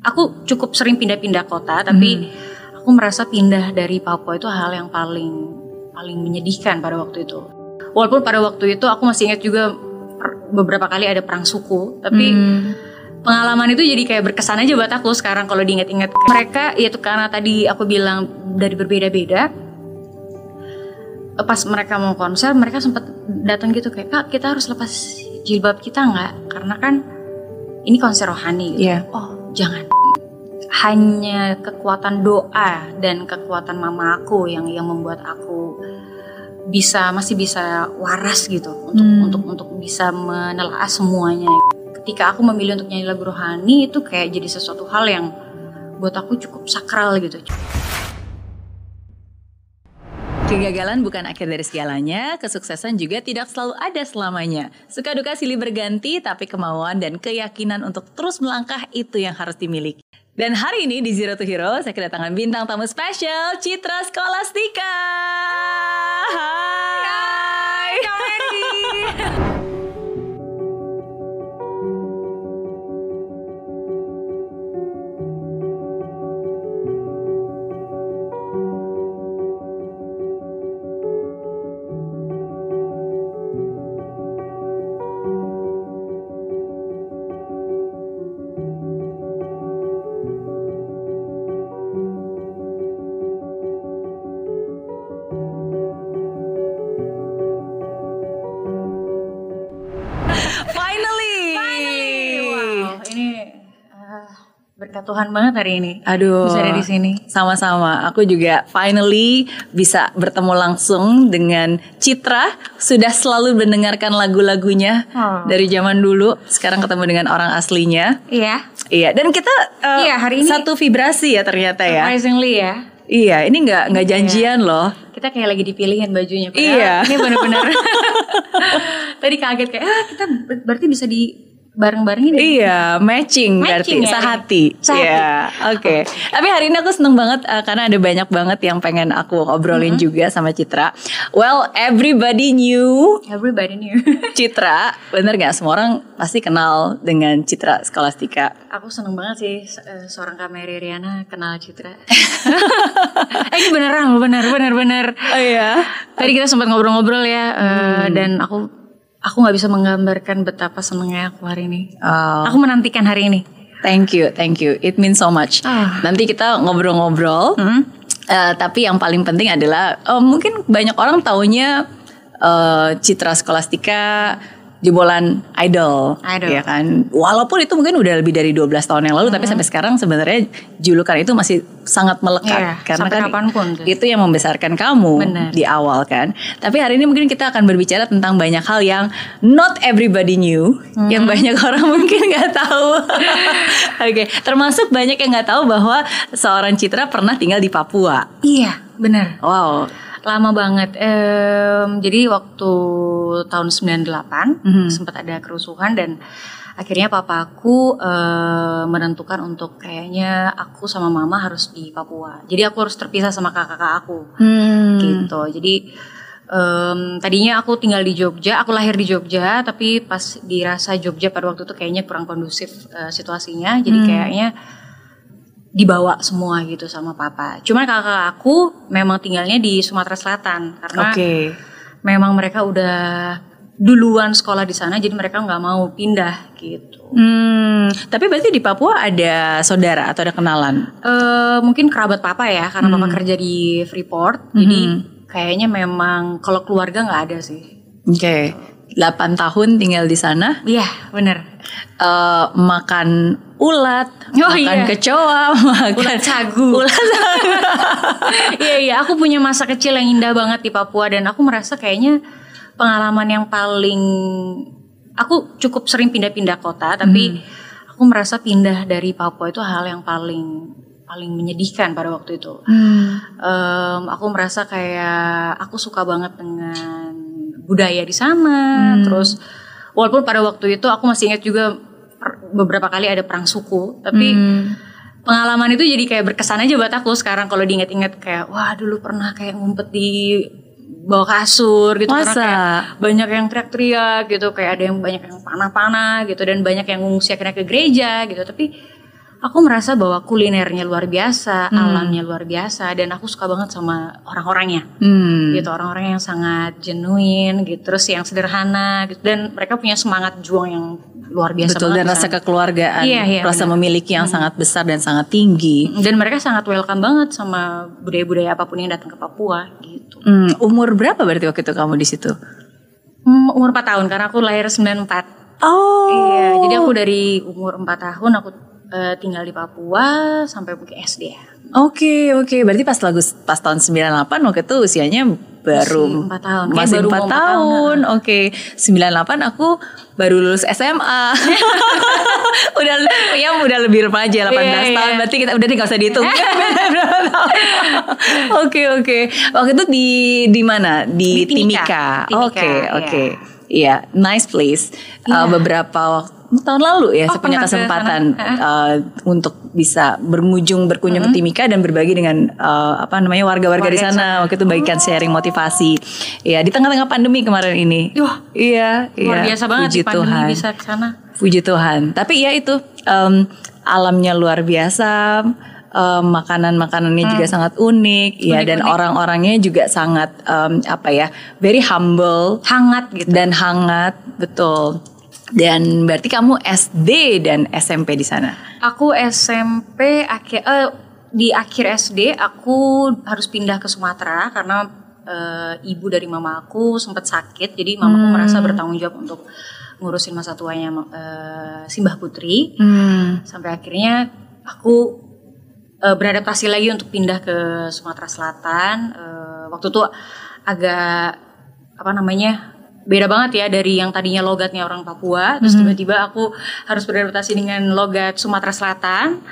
aku cukup sering pindah-pindah kota tapi aku merasa pindah dari Papua itu hal yang paling paling menyedihkan pada waktu itu walaupun pada waktu itu aku masih ingat juga beberapa kali ada perang suku tapi Hmm. pengalaman itu jadi kayak berkesan aja buat aku sekarang kalau diingat-ingat mereka ya itu karena tadi aku bilang dari berbeda-beda Eh, pas mereka mau konser mereka sempat datang gitu kayak kak kita harus lepas jilbab kita nggak karena kan ini konser rohani gitu. Iya. oh jangan. Hanya kekuatan doa dan kekuatan mama aku yang yang membuat aku bisa masih bisa waras gitu untuk Hmm. untuk untuk bisa menelaah semuanya. Ketika aku memilih untuk nyanyi lagu rohani itu kayak jadi sesuatu hal yang buat aku cukup sakral gitu Kegagalan bukan akhir dari segalanya, kesuksesan juga tidak selalu ada selamanya. Suka duka silih berganti, tapi kemauan dan keyakinan untuk terus melangkah itu yang harus dimiliki. Dan hari ini di Zero to Hero, saya kedatangan bintang tamu spesial, Citra Skolastika. Hai. Berkat Tuhan banget hari ini Aduh. bisa ada di sini Sama-sama. Aku juga finally bisa bertemu langsung dengan Citra. Sudah selalu mendengarkan lagu-lagunya Oh. dari zaman dulu. Sekarang ketemu dengan orang aslinya. iya Iya. Dan kita eh, Iya, hari ini- satu vibrasi ya ternyata ya. surprisingly ya Iya. Ini nggak nggak janjian loh. kita kayak lagi dipilihin bajunya padahal Iya. ini benar-benar tadi kaget kayak ah kita ber- berarti bisa di bareng-barengin ya?" Iya, matching, berarti Matching ya? sehati. Sehati. Iya, oke. Tapi hari ini aku seneng banget eh, karena ada banyak banget yang pengen aku obrolin Mm-hmm. juga sama Citra. Well, everybody knew everybody knew Citra, bener gak? Semua orang pasti kenal dengan Citra Skolastika. aku seneng banget sih eh, seorang Kameri Riana kenal Citra eh ini beneran bener bener bener Oh iya. tadi kita sempat ngobrol-ngobrol ya eh, dan aku aku nggak bisa menggambarkan betapa senengnya aku hari ini Oh, aku menantikan hari ini thank you, thank you. It means so much. Ah. Nanti kita ngobrol-ngobrol. Hmm? Eh, tapi yang paling penting adalah eh, mungkin banyak orang taunya eh, Citra Skolastika jebolan idol, Idol. ya kan. Walaupun itu mungkin udah lebih dari 12 tahun yang lalu, tapi sampai sekarang sebenarnya julukan itu masih sangat melekat Iya, karena kan kapan pun itu yang membesarkan kamu Benar. di awal kan. Tapi hari ini mungkin kita akan berbicara tentang banyak hal yang not everybody knew, yang banyak orang mungkin nggak tahu. Oke, termasuk banyak yang nggak tahu bahwa seorang Citra pernah tinggal di Papua. iya bener Wow. Lama banget Em, jadi waktu tahun 98 Mhm. sempat ada kerusuhan dan akhirnya papaku eh, menentukan untuk kayaknya aku sama mama harus di Papua jadi aku harus terpisah sama kakak-kakak aku Hmm. gitu jadi em, tadinya aku tinggal di Jogja aku lahir di Jogja tapi pas dirasa Jogja pada waktu itu kayaknya kurang kondusif eh, situasinya jadi Hmm. kayaknya dibawa semua gitu sama papa cuman kakak aku memang tinggalnya di Sumatera Selatan karena Oke. memang mereka udah duluan sekolah di sana jadi mereka nggak mau pindah gitu Hmm, tapi berarti di Papua ada saudara atau ada kenalan? Eh, mungkin kerabat papa ya karena papa Hmm. kerja di Freeport jadi Mhm. kayaknya memang kalau keluarga nggak ada sih Oke. 8 tahun tinggal di sana. iya bener Eh, makan ulat, Oh, makan iya. kecoa, makan Ulat sagu. Ulat sagu. iya iya aku punya masa kecil yang indah banget di Papua dan aku merasa kayaknya pengalaman yang paling aku cukup sering pindah-pindah kota tapi aku merasa pindah dari Papua itu hal yang paling paling menyedihkan pada waktu itu Hmm. Em, aku merasa kayak aku suka banget dengan budaya di sana Hmm. terus walaupun pada waktu itu aku masih ingat juga beberapa kali ada perang suku tapi Hmm. pengalaman itu jadi kayak berkesan aja buat aku sekarang kalau diingat-ingat kayak wah dulu pernah kayak ngumpet di bawah kasur gitu karena Masa? kayak banyak yang teriak-teriak gitu kayak ada yang banyak yang panah-panah gitu dan banyak yang ngungsi akhirnya ke gereja gitu tapi aku merasa bahwa kulinernya luar biasa, Hmm. alamnya luar biasa, dan aku suka banget sama orang-orangnya. Hmm. Gitu orang-orang yang sangat genuine, gitu, terus yang sederhana, gitu, dan mereka punya semangat juang yang luar biasa Betul banget. dan rasa sana. kekeluargaan, Iya, iya, rasa benar. memiliki yang sangat besar dan sangat tinggi. dan mereka sangat welcome banget sama budaya-budaya apa pun yang datang ke Papua, gitu. Hmm, umur berapa berarti waktu itu kamu di situ? Hmm, umur 4 tahun karena aku lahir 94. Oh. Iya, jadi aku dari umur 4 tahun aku eh, tinggal di Papua sampai mungkin SD ya. Oke, oke. Berarti pas lagu pas tahun 98 waktu itu usianya baru Masih empat tahun. Kayak Masih baru 4 mau empat tahun. Oke. 98 aku baru lulus SMA. udah ya udah lebih remaja 18 Iya, tahun. iya. Berarti kita udah nih gak usah dihitung. Tahun. Oke, oke. Waktu itu di di mana? Di, Di Timika. Oke, iya. oke. Iya, nice place. Uh, Iya. beberapa waktu tahun lalu ya Oh, saya punya kesempatan uh, untuk bisa bermujung berkunjung ke Timika dan berbagi dengan uh, apa namanya warga-warga di sana. waktu itu bagikan sharing motivasi. Ya di tengah-tengah pandemi kemarin ini. Wah, iya luar iya. biasa banget puji di pandemi Tuhan. bisa ke sana. puji Tuhan. Tapi ya itu um, alamnya luar biasa um, makanan-makanannya juga sangat unik ya dan Unik-unik. orang-orangnya juga sangat um, apa ya very humble Hangat gitu. dan hangat betul dan berarti kamu SD dan SMP di sana? Aku SMP akhir eh, di akhir SD aku harus pindah ke Sumatera karena eh, ibu dari mama aku sempat sakit. Jadi mamaku merasa bertanggung jawab untuk ngurusin masa tuanya eh, Simbah Putri. Hmm. sampai akhirnya aku eh, beradaptasi lagi untuk pindah ke Sumatera Selatan. Eh, waktu itu agak apa namanya beda banget ya dari yang tadinya logatnya orang Papua terus tiba-tiba aku harus beradaptasi dengan logat Sumatera Selatan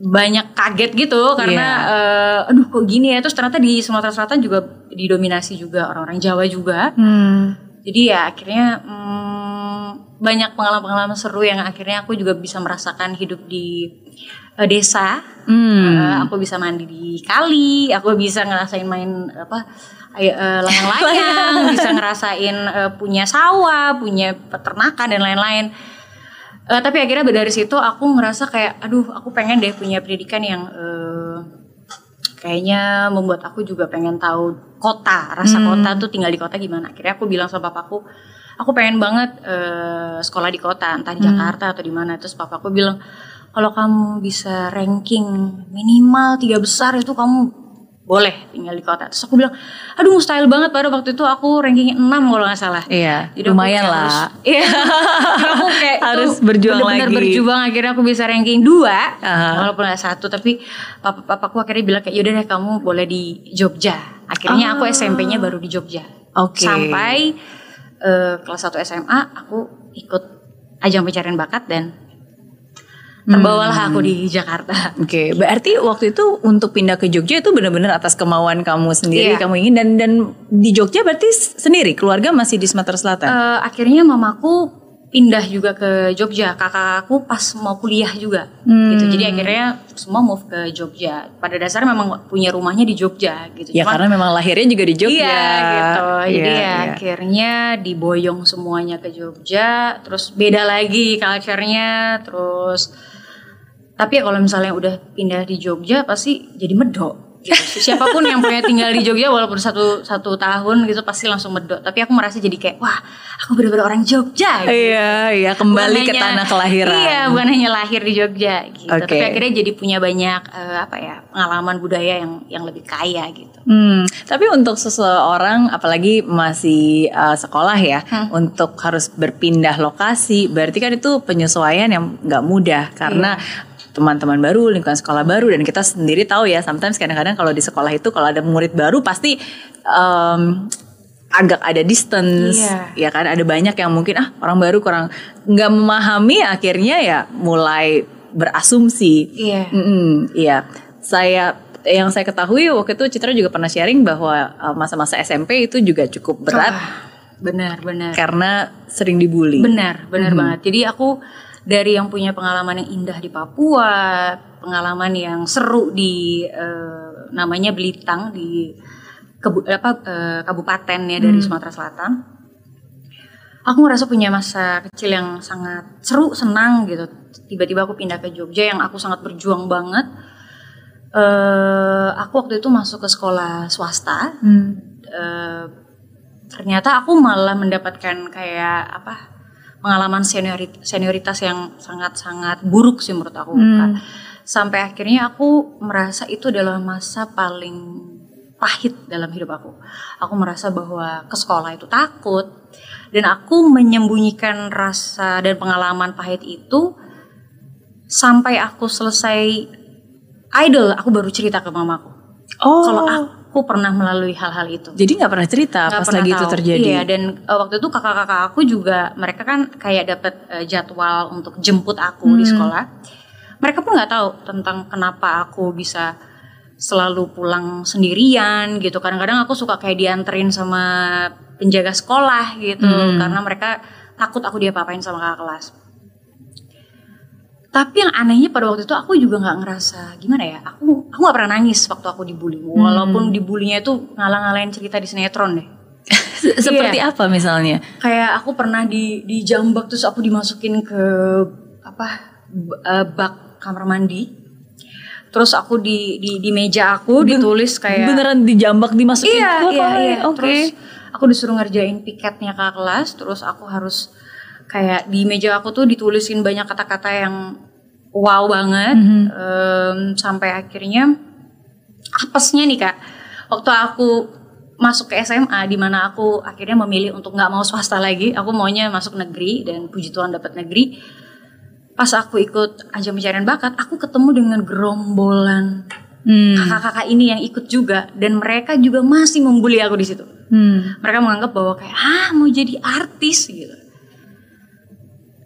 banyak kaget gitu karena eh, aduh kok gini ya terus ternyata di Sumatera Selatan juga didominasi juga orang-orang Jawa juga Hmm. jadi ya akhirnya hmm, banyak pengalaman-pengalaman seru yang akhirnya aku juga bisa merasakan hidup di eh, desa. Hmm. Eh, aku bisa mandi di kali, aku bisa ngerasain main apa eh, layang-layang, bisa ngerasain eh, punya sawah, punya peternakan dan lain-lain. Eh, tapi akhirnya dari situ aku ngerasa kayak, aduh, aku pengen deh punya pendidikan yang eh, kayaknya membuat aku juga pengen tahu kota, rasa kota tuh tinggal di kota gimana. Akhirnya aku bilang sama papaku, aku pengen banget eh, sekolah di kota, entah di Jakarta atau di mana. Terus papaku bilang, kalau kamu bisa ranking minimal tiga besar itu kamu boleh tinggal di kota. Terus aku bilang, aduh mustahil banget pada waktu itu aku ranking 6 kalau nggak salah. Iya, Jadi aku lumayan kayak lah. harus- Iya. Aku kayak Harus itu berjuang bener-bener lagi. berjuang akhirnya aku bisa ranking 2 Aha. walaupun nggak satu tapi papa papaku akhirnya bilang kayak yaudah deh kamu boleh di Jogja. Akhirnya aku SMP-nya baru di Jogja. Ah. Oke. Sampai eh, kelas 1 SMA aku ikut ajang pencarian bakat dan terbawalah aku di Jakarta. Oke, berarti waktu itu untuk pindah ke Jogja itu benar-benar atas kemauan kamu sendiri, Iya. kamu ingin dan dan di Jogja berarti sendiri, keluarga masih di Sumatera Selatan. Eh, akhirnya mamaku pindah juga ke Jogja. Kakakku pas mau kuliah juga. Hmm. Gitu. Jadi akhirnya semua move ke Jogja. Pada dasarnya memang punya rumahnya di Jogja gitu. ya Cuman- karena memang lahirnya juga di Jogja. Iya gitu. Jadi Iya, ya iya. akhirnya diboyong semuanya ke Jogja, terus beda lagi culture-nya, terus tapi ya kalau misalnya udah pindah di Jogja pasti jadi medok. Gitu. Siapa pun yang punya tinggal di Jogja walaupun satu satu tahun gitu pasti langsung medok. Tapi aku merasa jadi kayak wah aku bener-bener orang Jogja. Gitu. Iya, iya kembali Bukan ke hanya- tanah kelahiran. Iya, bukan hanya lahir di Jogja gitu. Oke. Tapi akhirnya jadi punya banyak eh, apa ya pengalaman budaya yang yang lebih kaya gitu. Hmm, tapi untuk seseorang apalagi masih uh, sekolah ya, Hmm. untuk harus berpindah lokasi, berarti kan itu penyesuaian yang nggak mudah karena Iya. Teman-teman baru, lingkungan sekolah baru dan kita sendiri tahu ya, sometimes kadang-kadang kalau di sekolah itu kalau ada murid baru pasti um, agak ada distance, ya Iya. kan ada banyak yang mungkin ah orang baru kurang nggak memahami akhirnya ya mulai berasumsi. Iya. Mm-mm, iya, saya yang saya ketahui waktu itu Citra juga pernah sharing bahwa uh, masa-masa SMP itu juga cukup berat Ah, benar, benar. karena sering dibully. Benar, benar banget. Jadi aku dari yang punya pengalaman yang indah di Papua, pengalaman yang seru di eh, namanya Belitang di kebu, apa, eh, kabupaten ya dari Sumatera Selatan. aku ngerasa punya masa kecil yang sangat seru, senang gitu. Tiba-tiba aku pindah ke Jogja yang aku sangat berjuang banget. eh aku waktu itu masuk ke sekolah swasta. Hmm. Eh, ternyata aku malah mendapatkan kayak apa pengalaman senioritas, senioritas yang sangat-sangat buruk sih menurut aku. Hmm. Kak. Sampai akhirnya aku merasa itu adalah masa paling pahit dalam hidup aku. Aku merasa bahwa ke sekolah itu takut dan aku menyembunyikan rasa dan pengalaman pahit itu sampai aku selesai idol aku baru cerita ke mamaku. Oh. Kalau aku pernah melalui hal-hal itu. Jadi nggak pernah cerita Nggak pas pernah lagi itu tahu. terjadi. Iya dan uh, waktu itu kakak-kakak aku juga mereka kan kayak dapat uh, jadwal untuk jemput aku di Hmm. sekolah. Mereka pun nggak tahu tentang kenapa aku bisa selalu pulang sendirian gitu. Kadang-kadang aku suka kayak dianterin sama penjaga sekolah gitu Hmm. karena mereka takut aku diapa-apain sama kakak kelas. Tapi yang anehnya pada waktu itu aku juga nggak ngerasa gimana ya. Aku aku nggak pernah nangis waktu aku dibully. Hmm. Walaupun dibulinya itu ngalang-ngalain cerita di sinetron deh. Se- Seperti Iya. apa misalnya? Kayak aku pernah di di jambak terus aku dimasukin ke apa eh, bak kamar mandi. Terus aku di di, di meja aku ditulis kayak Beneran dijambak dimasukin Iya, ke iya, iya. Oke. Terus aku disuruh ngerjain piketnya ke kelas, terus aku harus kayak di meja aku tuh ditulisin banyak kata-kata yang wow banget, Mhm. Em, sampai akhirnya apesnya nih kak, waktu aku masuk ke SMA di mana aku akhirnya memilih untuk nggak mau swasta lagi, aku maunya masuk negeri dan puji Tuhan dapat negeri. Pas aku ikut ajang pencarian bakat, aku ketemu dengan gerombolan Hmm. kakak-kakak ini yang ikut juga dan mereka juga masih membuli aku di situ. Hmm. Mereka menganggap bahwa kayak ah mau jadi artis gitu.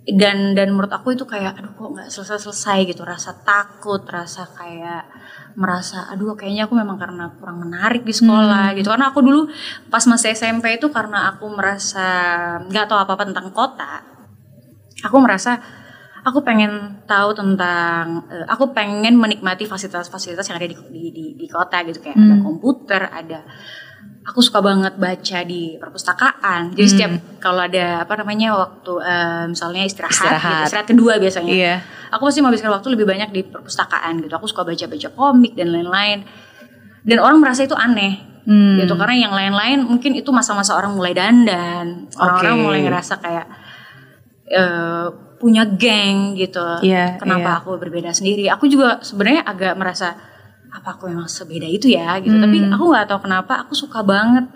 Dan dan menurut aku itu kayak aduh kok nggak selesai-selesai gitu, rasa takut, rasa kayak merasa aduh kayaknya aku memang karena kurang menarik di sekolah gitu. Karena aku dulu pas masih SMP itu karena aku merasa nggak tahu apa-apa tentang kota. Aku merasa aku pengen tahu tentang eh, aku pengen menikmati fasilitas-fasilitas yang ada di di, di, di kota gitu kayak ada Hmm. komputer ada aku suka banget baca di perpustakaan jadi Hmm. setiap kalau ada apa namanya waktu eh, misalnya istirahat Istirahat. gitu, istirahat kedua biasanya Iya. aku pasti menghabiskan waktu lebih banyak di perpustakaan gitu aku suka baca-baca komik dan lain-lain dan orang merasa itu aneh Hmm. gitu karena yang lain-lain mungkin itu masa-masa orang mulai dandan orang-orang Oke. mulai ngerasa kayak eh, punya geng gitu Iya, kenapa iya. aku berbeda sendiri aku juga sebenarnya agak merasa apa aku memang sebeda itu ya gitu Hmm. tapi aku nggak tahu kenapa aku suka banget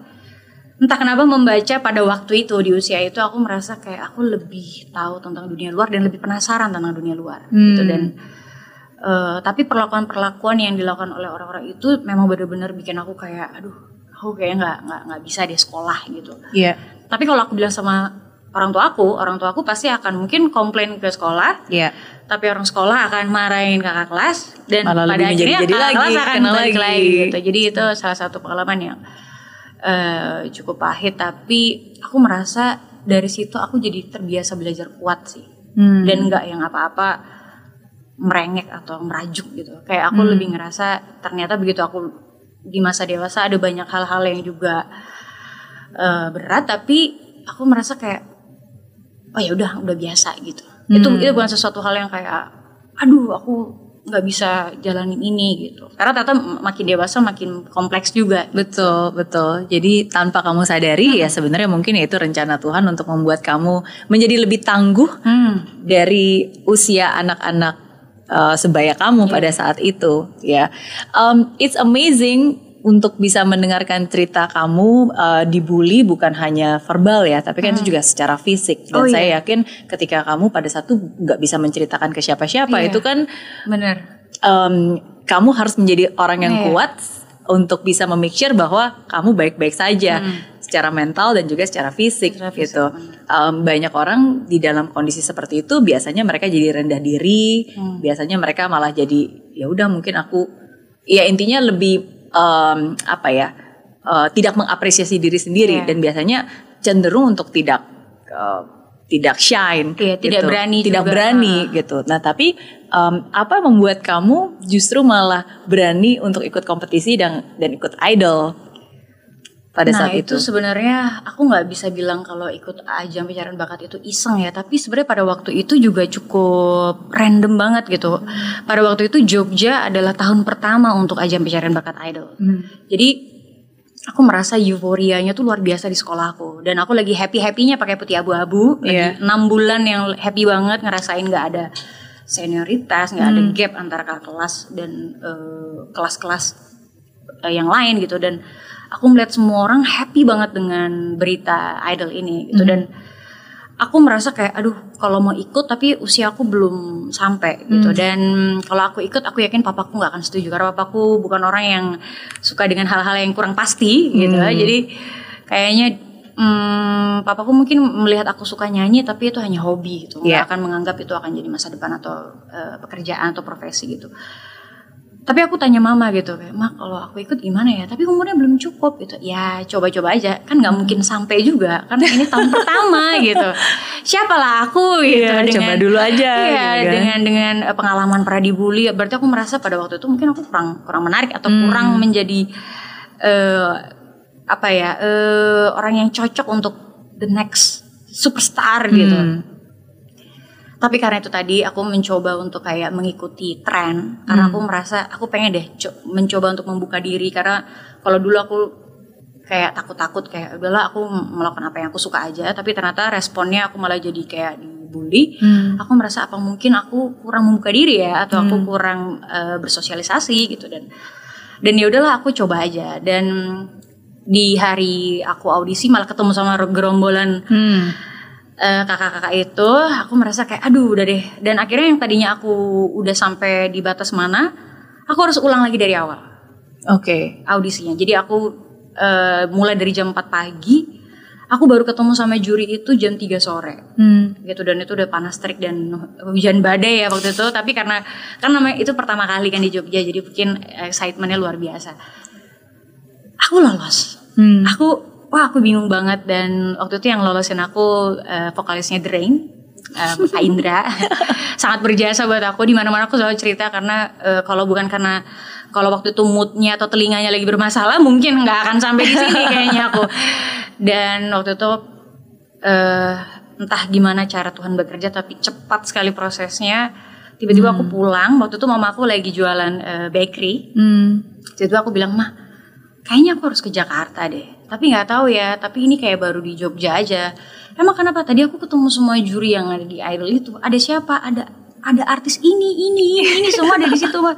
entah kenapa membaca pada waktu itu di usia itu aku merasa kayak aku lebih tahu tentang dunia luar dan lebih penasaran tentang dunia luar gitu Hmm. dan eh, tapi perlakuan-perlakuan yang dilakukan oleh orang-orang itu memang benar-benar bikin aku kayak aduh aku kayaknya nggak nggak nggak bisa di sekolah gitu Iya. tapi kalau aku bilang sama orang tua aku orang tua aku pasti akan mungkin komplain ke sekolah Iya. Tapi orang sekolah akan marahin kakak kelas dan Malah pada lebih akhirnya menjadi-jadi kakak lagi, kelas akan kenal balik lagi. lagi gitu jadi itu salah satu pengalaman yang eh, cukup pahit tapi aku merasa dari situ aku jadi terbiasa belajar kuat sih Hmm. dan nggak yang apa-apa merengek atau merajuk gitu kayak aku Hmm. lebih ngerasa ternyata begitu aku di masa dewasa ada banyak hal-hal yang juga eh, berat tapi aku merasa kayak oh ya udah udah biasa gitu itu Hmm. itu bukan sesuatu hal yang kayak aduh aku nggak bisa jalanin ini gitu karena ternyata makin dewasa makin kompleks juga Betul, betul. Jadi tanpa kamu sadari ya sebenarnya mungkin ya itu rencana Tuhan untuk membuat kamu menjadi lebih tangguh hmm. dari usia anak-anak uh, sebaya kamu pada saat itu ya. Um, it's amazing untuk bisa mendengarkan cerita kamu uh, dibully bukan hanya verbal ya, tapi kan itu juga secara fisik. Dan Oh, iya. saya yakin ketika kamu pada satu nggak bisa menceritakan ke siapa-siapa Iya. itu kan bener um, kamu harus menjadi orang yang Iya. kuat untuk bisa memake sure bahwa kamu baik-baik saja secara mental dan juga secara fisik Hmm. Secara fisik, gitu. Um, banyak orang di dalam kondisi seperti itu biasanya mereka jadi rendah diri, Hmm. biasanya mereka malah jadi ya udah mungkin aku ya intinya lebih um, apa ya uh, tidak mengapresiasi diri sendiri Iya. dan biasanya cenderung untuk tidak uh, tidak shine, tidak gitu. berani tidak juga. berani gitu. Nah tapi um, apa membuat kamu justru malah berani untuk ikut kompetisi dan dan ikut idol? Pada nah saat itu? sebenarnya aku nggak bisa bilang kalau ikut ajang pencarian bakat itu iseng ya tapi sebenarnya pada waktu itu juga cukup random banget gitu pada waktu itu Jogja adalah tahun pertama untuk ajang pencarian bakat idol Hmm. jadi aku merasa euforianya tuh luar biasa di sekolahku dan aku lagi happy happynya pakai putih abu-abu Iya. lagi enam bulan yang happy banget ngerasain nggak ada senioritas nggak ada gap antara kelas dan eh, kelas-kelas eh, yang lain gitu dan aku melihat semua orang happy banget dengan berita idol ini gitu. Dan aku merasa kayak aduh kalau mau ikut tapi usia aku belum sampai gitu. Dan kalau aku ikut aku yakin papaku nggak akan setuju karena papaku bukan orang yang suka dengan hal-hal yang kurang pasti gitu. Jadi kayaknya hmm, papaku mungkin melihat aku suka nyanyi tapi itu hanya hobi gitu. Nggak akan menganggap itu akan jadi masa depan atau eh, pekerjaan atau profesi gitu tapi aku tanya mama gitu kayak mak kalau aku ikut gimana ya? Tapi umurnya belum cukup gitu. Ya coba-coba aja. Kan nggak mungkin sampai juga. Kan ini tahun pertama gitu. Siapalah aku gitu Iya, coba dulu aja, iya gitu kan. dengan dengan eh, pengalaman pernah dibully. Berarti aku merasa pada waktu itu mungkin aku kurang kurang menarik atau kurang menjadi eh apa ya eh orang yang cocok untuk the next superstar gitu. Hmm. Tapi karena itu tadi aku mencoba untuk kayak mengikuti tren. Karena Hmm. aku merasa aku pengen deh co- mencoba untuk membuka diri. Karena kalau dulu aku kayak takut-takut kayak udahlah aku melakukan apa yang aku suka aja. Tapi ternyata responnya aku malah jadi kayak dibully. Hmm. aku merasa apa mungkin aku kurang membuka diri ya atau aku kurang eh, bersosialisasi gitu. Dan dan ya udahlah aku coba aja. Dan di hari aku audisi malah ketemu sama gerombolan Hmm. Eh, kakak-kakak itu aku merasa kayak aduh udah deh. Dan akhirnya yang tadinya aku udah sampai di batas mana aku harus ulang lagi dari awal. Oke. audisinya. Jadi aku eh, mulai dari jam 4 pagi aku baru ketemu sama juri itu jam 3 sore. Hmm. gitu dan itu udah panas terik dan hujan badai ya waktu itu. Tapi karena kan namanya itu pertama kali kan di Jogja jadi mungkin excitementnya luar biasa. Aku lolos. Hmm. aku wah aku bingung banget. Dan waktu itu yang lolosin aku eh, vokalisnya The Rain eh, Kak Indra. Sangat berjasa buat aku. Di mana mana aku selalu cerita karena eh, kalau bukan karena kalau waktu itu moodnya atau telinganya lagi bermasalah mungkin nggak akan sampai di sini kayaknya aku. Dan waktu itu eh, entah gimana cara Tuhan bekerja tapi cepat sekali prosesnya. Tiba-tiba aku pulang. Waktu itu mama aku lagi jualan eh, bakery. Hmm. jadi aku bilang mah kayaknya aku harus ke Jakarta deh tapi nggak tahu ya tapi ini kayak baru di Jogja aja. Emang kenapa? Tadi aku ketemu semua juri yang ada di Idol itu. Ada siapa? Ada ada artis ini ini ini, semua ada di situ loh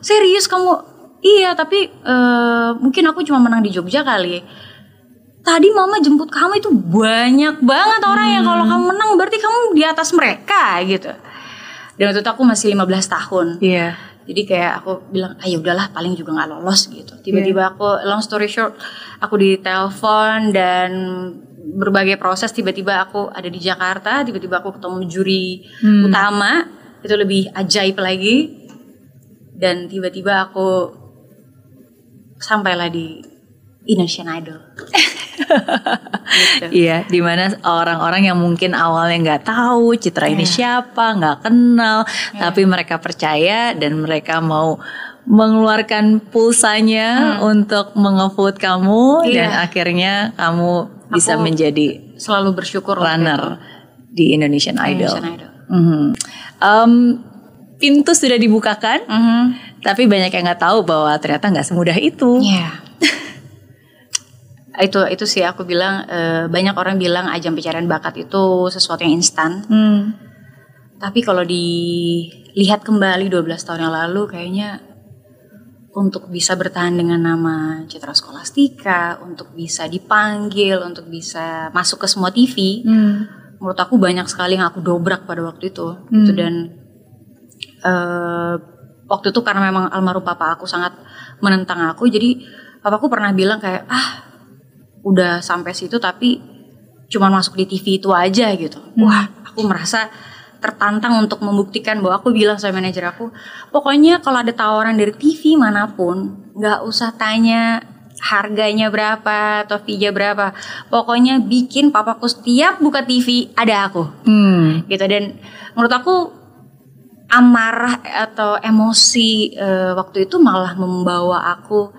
serius kamu? Iya tapi eh, mungkin aku cuma menang di Jogja kali. Tadi mama jemput kamu itu banyak banget orang yang kalau kamu menang berarti kamu di atas mereka gitu. Dan waktu itu aku masih 15 tahun. Iya. Jadi kayak aku bilang ayo udahlah paling juga nggak lolos gitu. Tiba-tiba aku long story short aku ditelepon dan berbagai proses tiba-tiba aku ada di Jakarta tiba-tiba aku ketemu juri utama itu lebih ajaib lagi. Dan tiba-tiba aku sampailah di Indonesian Idol gitu. Iya, di mana orang-orang yang mungkin awalnya nggak tahu Citra ini Iya. siapa, nggak kenal, tapi mereka percaya dan mereka mau mengeluarkan pulsanya untuk mengevote kamu Hmm. Iya. dan akhirnya kamu bisa Aku menjadi selalu bersyukur runner di Indonesian Idol. Indonesian Idol Mhm. Em, pintu sudah dibukakan, Mhm. tapi banyak yang nggak tahu bahwa ternyata nggak semudah itu. Iya. Itu itu sih aku bilang eh, banyak orang bilang ajang pencarian bakat itu sesuatu yang instan. Hmm. Tapi kalau dilihat kembali 12 tahun yang lalu kayaknya untuk bisa bertahan dengan nama Citra Skolastika, untuk bisa dipanggil, untuk bisa masuk ke semua TV, Hmm. menurut aku banyak sekali yang aku dobrak pada waktu itu gitu dan eh, waktu itu karena memang almarhum papa aku sangat menentang aku jadi papaku pernah bilang kayak ah udah sampai situ tapi cuman masuk di TV itu aja gitu. Wah aku merasa tertantang untuk membuktikan bahwa aku bilang sama manajer aku pokoknya kalau ada tawaran dari TV mana pun nggak usah tanya harganya berapa atau fee-nya berapa. Pokoknya bikin papaku setiap buka TV ada aku. Hmm. gitu dan menurut aku amarah atau emosi eh, waktu itu malah membawa aku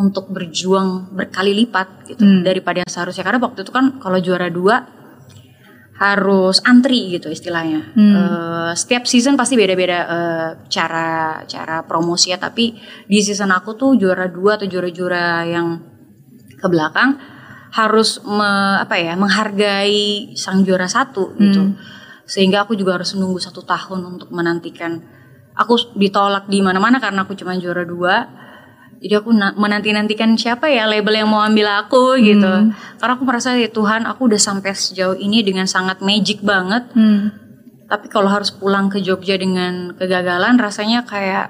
untuk berjuang berkali lipat gitu Hmm. daripada yang seharusnya karena waktu itu kan kalau juara dua harus antri gitu istilahnya. Hmm. Eh, setiap season pasti beda-beda eh, cara cara promosi ya tapi di season aku tuh juara dua atau juara-juara yang ke belakang harus me- apa ya menghargai sang juara satu gitu. Hmm. Sehingga aku juga harus menunggu satu tahun untuk menantikan. Aku ditolak di mana-mana karena aku cuma juara dua. Jadi aku na- menanti-nantikan siapa ya label yang mau ambil aku gitu. Hmm. Karena aku merasa ya Tuhan aku udah sampai sejauh ini dengan sangat magic banget. Hmm. Tapi kalau harus pulang ke Jogja dengan kegagalan rasanya kayak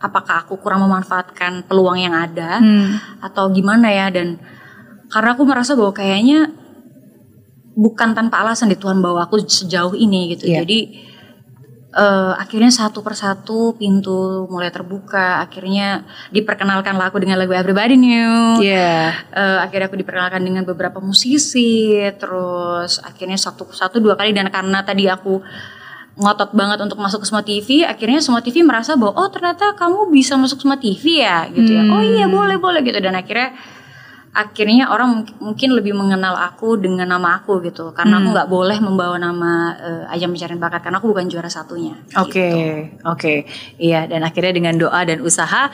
apakah aku kurang memanfaatkan peluang yang ada Hmm. atau gimana ya dan karena aku merasa bahwa kayaknya bukan tanpa alasan di Tuhan bawa aku sejauh ini gitu. Iya. Jadi eh, akhirnya satu persatu pintu mulai terbuka. Akhirnya diperkenalkan aku dengan lagu Everybody Knew. Iya. Eh, akhirnya aku diperkenalkan dengan beberapa musisi. Terus akhirnya satu satu dua kali dan karena tadi aku ngotot banget untuk masuk ke semua TV, akhirnya semua TV merasa bahwa oh ternyata kamu bisa masuk semua TV ya gitu ya. Hmm. Oh iya boleh boleh gitu dan akhirnya akhirnya orang mungkin- lebih mengenal aku dengan nama aku gitu karena aku Hmm. nggak boleh membawa nama eh, ajang pencarian bakat karena aku bukan juara satunya. Oke, gitu. oke. Iya, dan akhirnya dengan doa dan usaha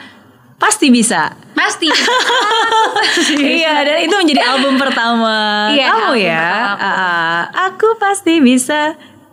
pasti bisa. Pasti. iya, dan itu menjadi album pertama Iya, kamu album ya. pertama aku. Ah, aku pasti bisa.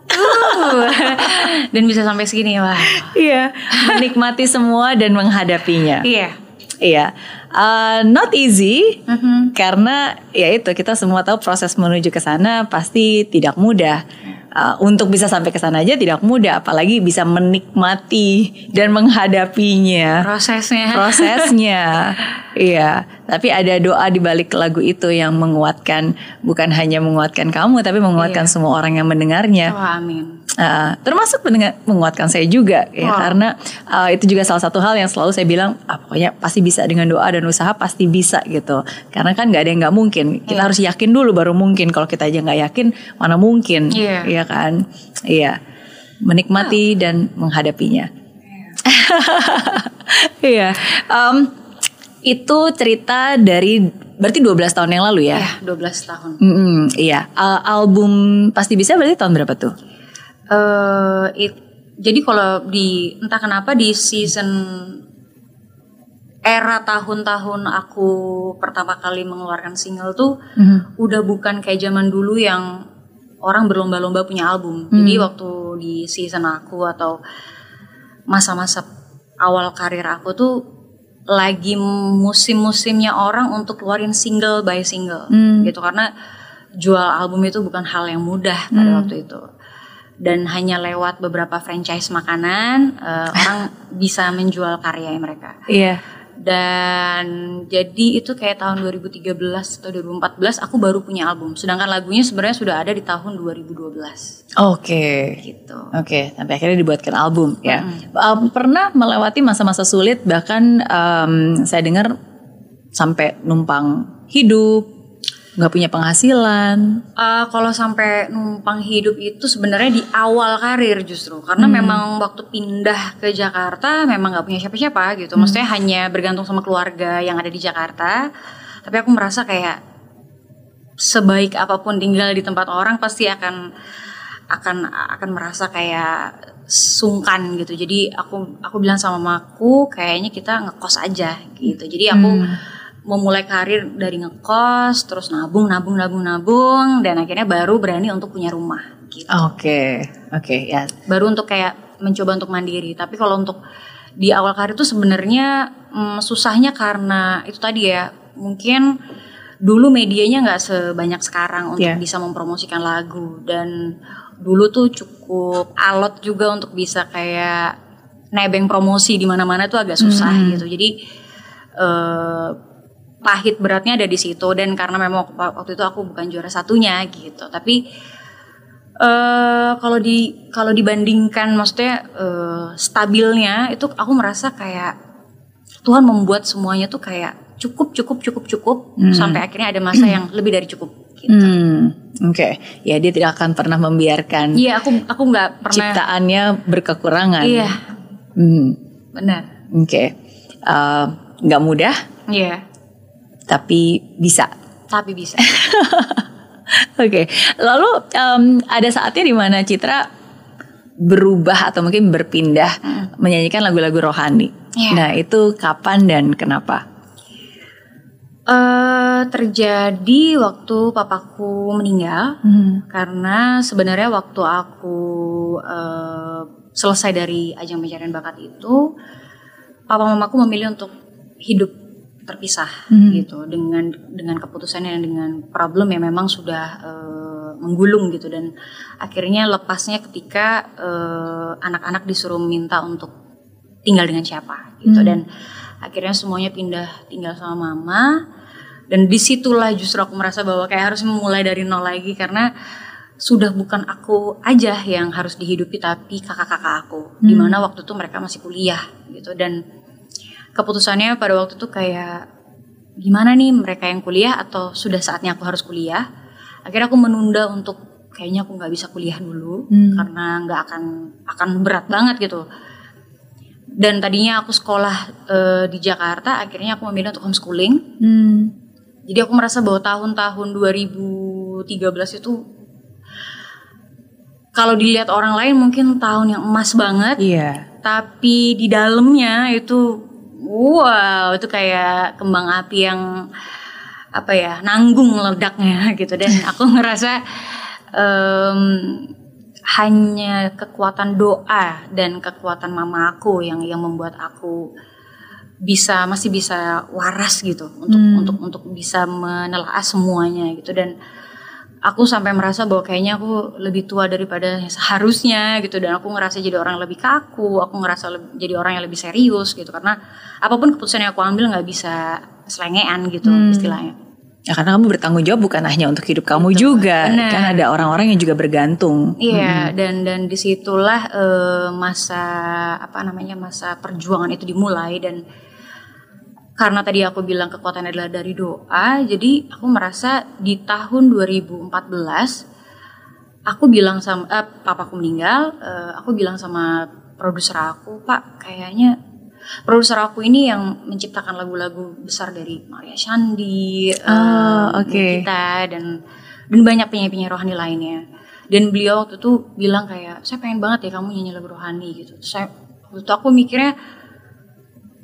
Uh. dan bisa sampai segini wah. Iya, menikmati semua dan menghadapinya. Iya. Iya, Uh, not easy Mhm. karena ya itu kita semua tahu proses menuju ke sana pasti tidak mudah. Uh, untuk bisa sampai ke sana aja tidak mudah, apalagi bisa menikmati dan menghadapinya. Prosesnya. prosesnya. iya, tapi ada doa di balik lagu itu yang menguatkan bukan hanya menguatkan kamu tapi menguatkan Iya. semua orang yang mendengarnya. Oh, amin. Uh, termasuk mendengar- menguatkan saya juga ya Wow. karena uh, itu juga salah satu hal yang selalu saya bilang ah, pokoknya pasti bisa dengan doa dan usaha pasti bisa gitu karena kan nggak ada yang nggak mungkin kita Iya. harus yakin dulu baru mungkin kalau kita aja nggak yakin mana mungkin Iya. Iya kan iya menikmati dan menghadapinya iya Em, itu cerita dari berarti 12 tahun yang lalu ya Ya, 12 tahun. Mm-mm, iya Uh, album pasti bisa berarti tahun berapa tuh eh it- jadi kalau di entah kenapa di season era tahun-tahun aku pertama kali mengeluarkan single tuh Mhm. udah bukan kayak zaman dulu yang orang berlomba-lomba punya album. Hmm. Jadi waktu di season aku atau masa-masa awal karir aku tuh lagi musim-musimnya orang untuk keluarin single by single Hmm. gitu karena jual album itu bukan hal yang mudah pada Hmm. waktu itu dan hanya lewat beberapa franchise makanan eh, orang bisa menjual karya mereka Iya. Dan jadi itu kayak tahun 2013 atau 2014 aku baru punya album sedangkan lagunya sebenarnya sudah ada di tahun 2012 Oke. gitu Oke, sampai akhirnya dibuatkan album ya. Um, pernah melewati masa-masa sulit bahkan um, saya dengar sampai numpang hidup, nggak punya penghasilan. Uh, kalau sampai numpang hidup itu sebenarnya di awal karir justru. Karena memang waktu pindah ke Jakarta memang nggak punya siapa-siapa gitu. Maksudnya hanya bergantung sama keluarga yang ada di Jakarta. Tapi aku merasa kayak sebaik apa pun tinggal di tempat orang pasti akan akan akan merasa kayak sungkan gitu. Jadi aku aku bilang sama mamaku kayaknya kita ngekos aja gitu. Jadi aku memulai karir dari ngekos terus nabung nabung nabung nabung dan akhirnya baru berani untuk punya rumah gitu. Oke, oke ya. baru untuk kayak mencoba untuk mandiri. Tapi kalau untuk di awal karir itu sebenarnya mm, susahnya karena itu tadi ya mungkin dulu medianya nggak sebanyak sekarang untuk Yeah. bisa mempromosikan lagu. Dan dulu tuh cukup alot juga untuk bisa kayak nebeng promosi di mana-mana tuh agak susah gitu. Jadi eh, pahit beratnya ada di situ dan karena memang waktu itu aku bukan juara satunya gitu tapi eh kalau di kalau dibandingkan maksudnya eh, stabilnya itu aku merasa kayak Tuhan membuat semuanya tuh kayak cukup cukup cukup cukup sampai akhirnya ada masa yang lebih dari cukup gitu. Hmm, oke. Ya dia tidak akan pernah membiarkan Iya aku aku nggak pernah ciptaannya berkekurangan. iya Hmm, benar oke. Uh, nggak mudah Iya, tapi bisa. tapi bisa. Oke, lalu em, ada saatnya di mana Citra berubah atau mungkin berpindah menyanyikan lagu-lagu rohani. Iya. Nah, itu kapan dan kenapa? Eh terjadi waktu papaku meninggal karena sebenarnya waktu aku eh, selesai dari ajang pencarian bakat itu papa mamaku memilih untuk hidup terpisah gitu. Dengan dengan keputusannya dan dengan problem yang memang sudah eh, menggulung gitu. Dan akhirnya lepasnya ketika eh, anak-anak disuruh minta untuk tinggal dengan siapa gitu. Dan akhirnya semuanya pindah tinggal sama mama. Dan di situlah justru aku merasa bahwa kayak harus memulai dari nol lagi karena sudah bukan aku aja yang harus dihidupi tapi kakak-kakak aku. Di mana waktu itu mereka masih kuliah gitu. Dan keputusannya pada waktu itu kayak gimana nih mereka yang kuliah atau sudah saatnya aku harus kuliah? Akhirnya aku menunda untuk kayaknya aku nggak bisa kuliah dulu karena nggak akan akan berat banget gitu. Dan tadinya aku sekolah eh, di Jakarta akhirnya aku memilih untuk homeschooling. Hmm. jadi aku merasa bahwa tahun-tahun 2013 itu kalau dilihat orang lain mungkin tahun yang emas banget, Iya. tapi di dalamnya itu wow, itu kayak kembang api yang apa ya, nanggung meledaknya gitu. Dan aku ngerasa em, hanya kekuatan doa dan kekuatan mama aku yang yang membuat aku bisa masih bisa waras gitu. Untuk untuk untuk bisa menelaah semuanya gitu. Dan aku sampai merasa bahwa kayaknya aku lebih tua daripada seharusnya gitu. Dan aku ngerasa jadi orang yang lebih kaku aku ngerasa leb- jadi orang yang lebih serius gitu. Karena apa pun keputusan yang aku ambil nggak bisa selengean gitu istilahnya. Ya karena kamu bertanggung jawab bukan hanya untuk hidup kamu juga, benar. kan ada orang-orang yang juga bergantung. Iya, dan dan di situlah eh, masa apa namanya masa perjuangan itu dimulai. Dan karena tadi aku bilang kekuatan adalah dari doa, jadi aku merasa di tahun 2014 aku bilang sama eh, papaku meninggal, eh, aku bilang sama produser aku, Pak, kayaknya produser aku ini yang menciptakan lagu-lagu besar dari Maria Shandi, eh, Ah, oke. kita dan dan banyak penyanyi-penyanyi rohani lainnya. Dan beliau waktu itu bilang kayak saya pengen banget ya kamu nyanyi lagu rohani gitu. Terus saya waktu itu aku mikirnya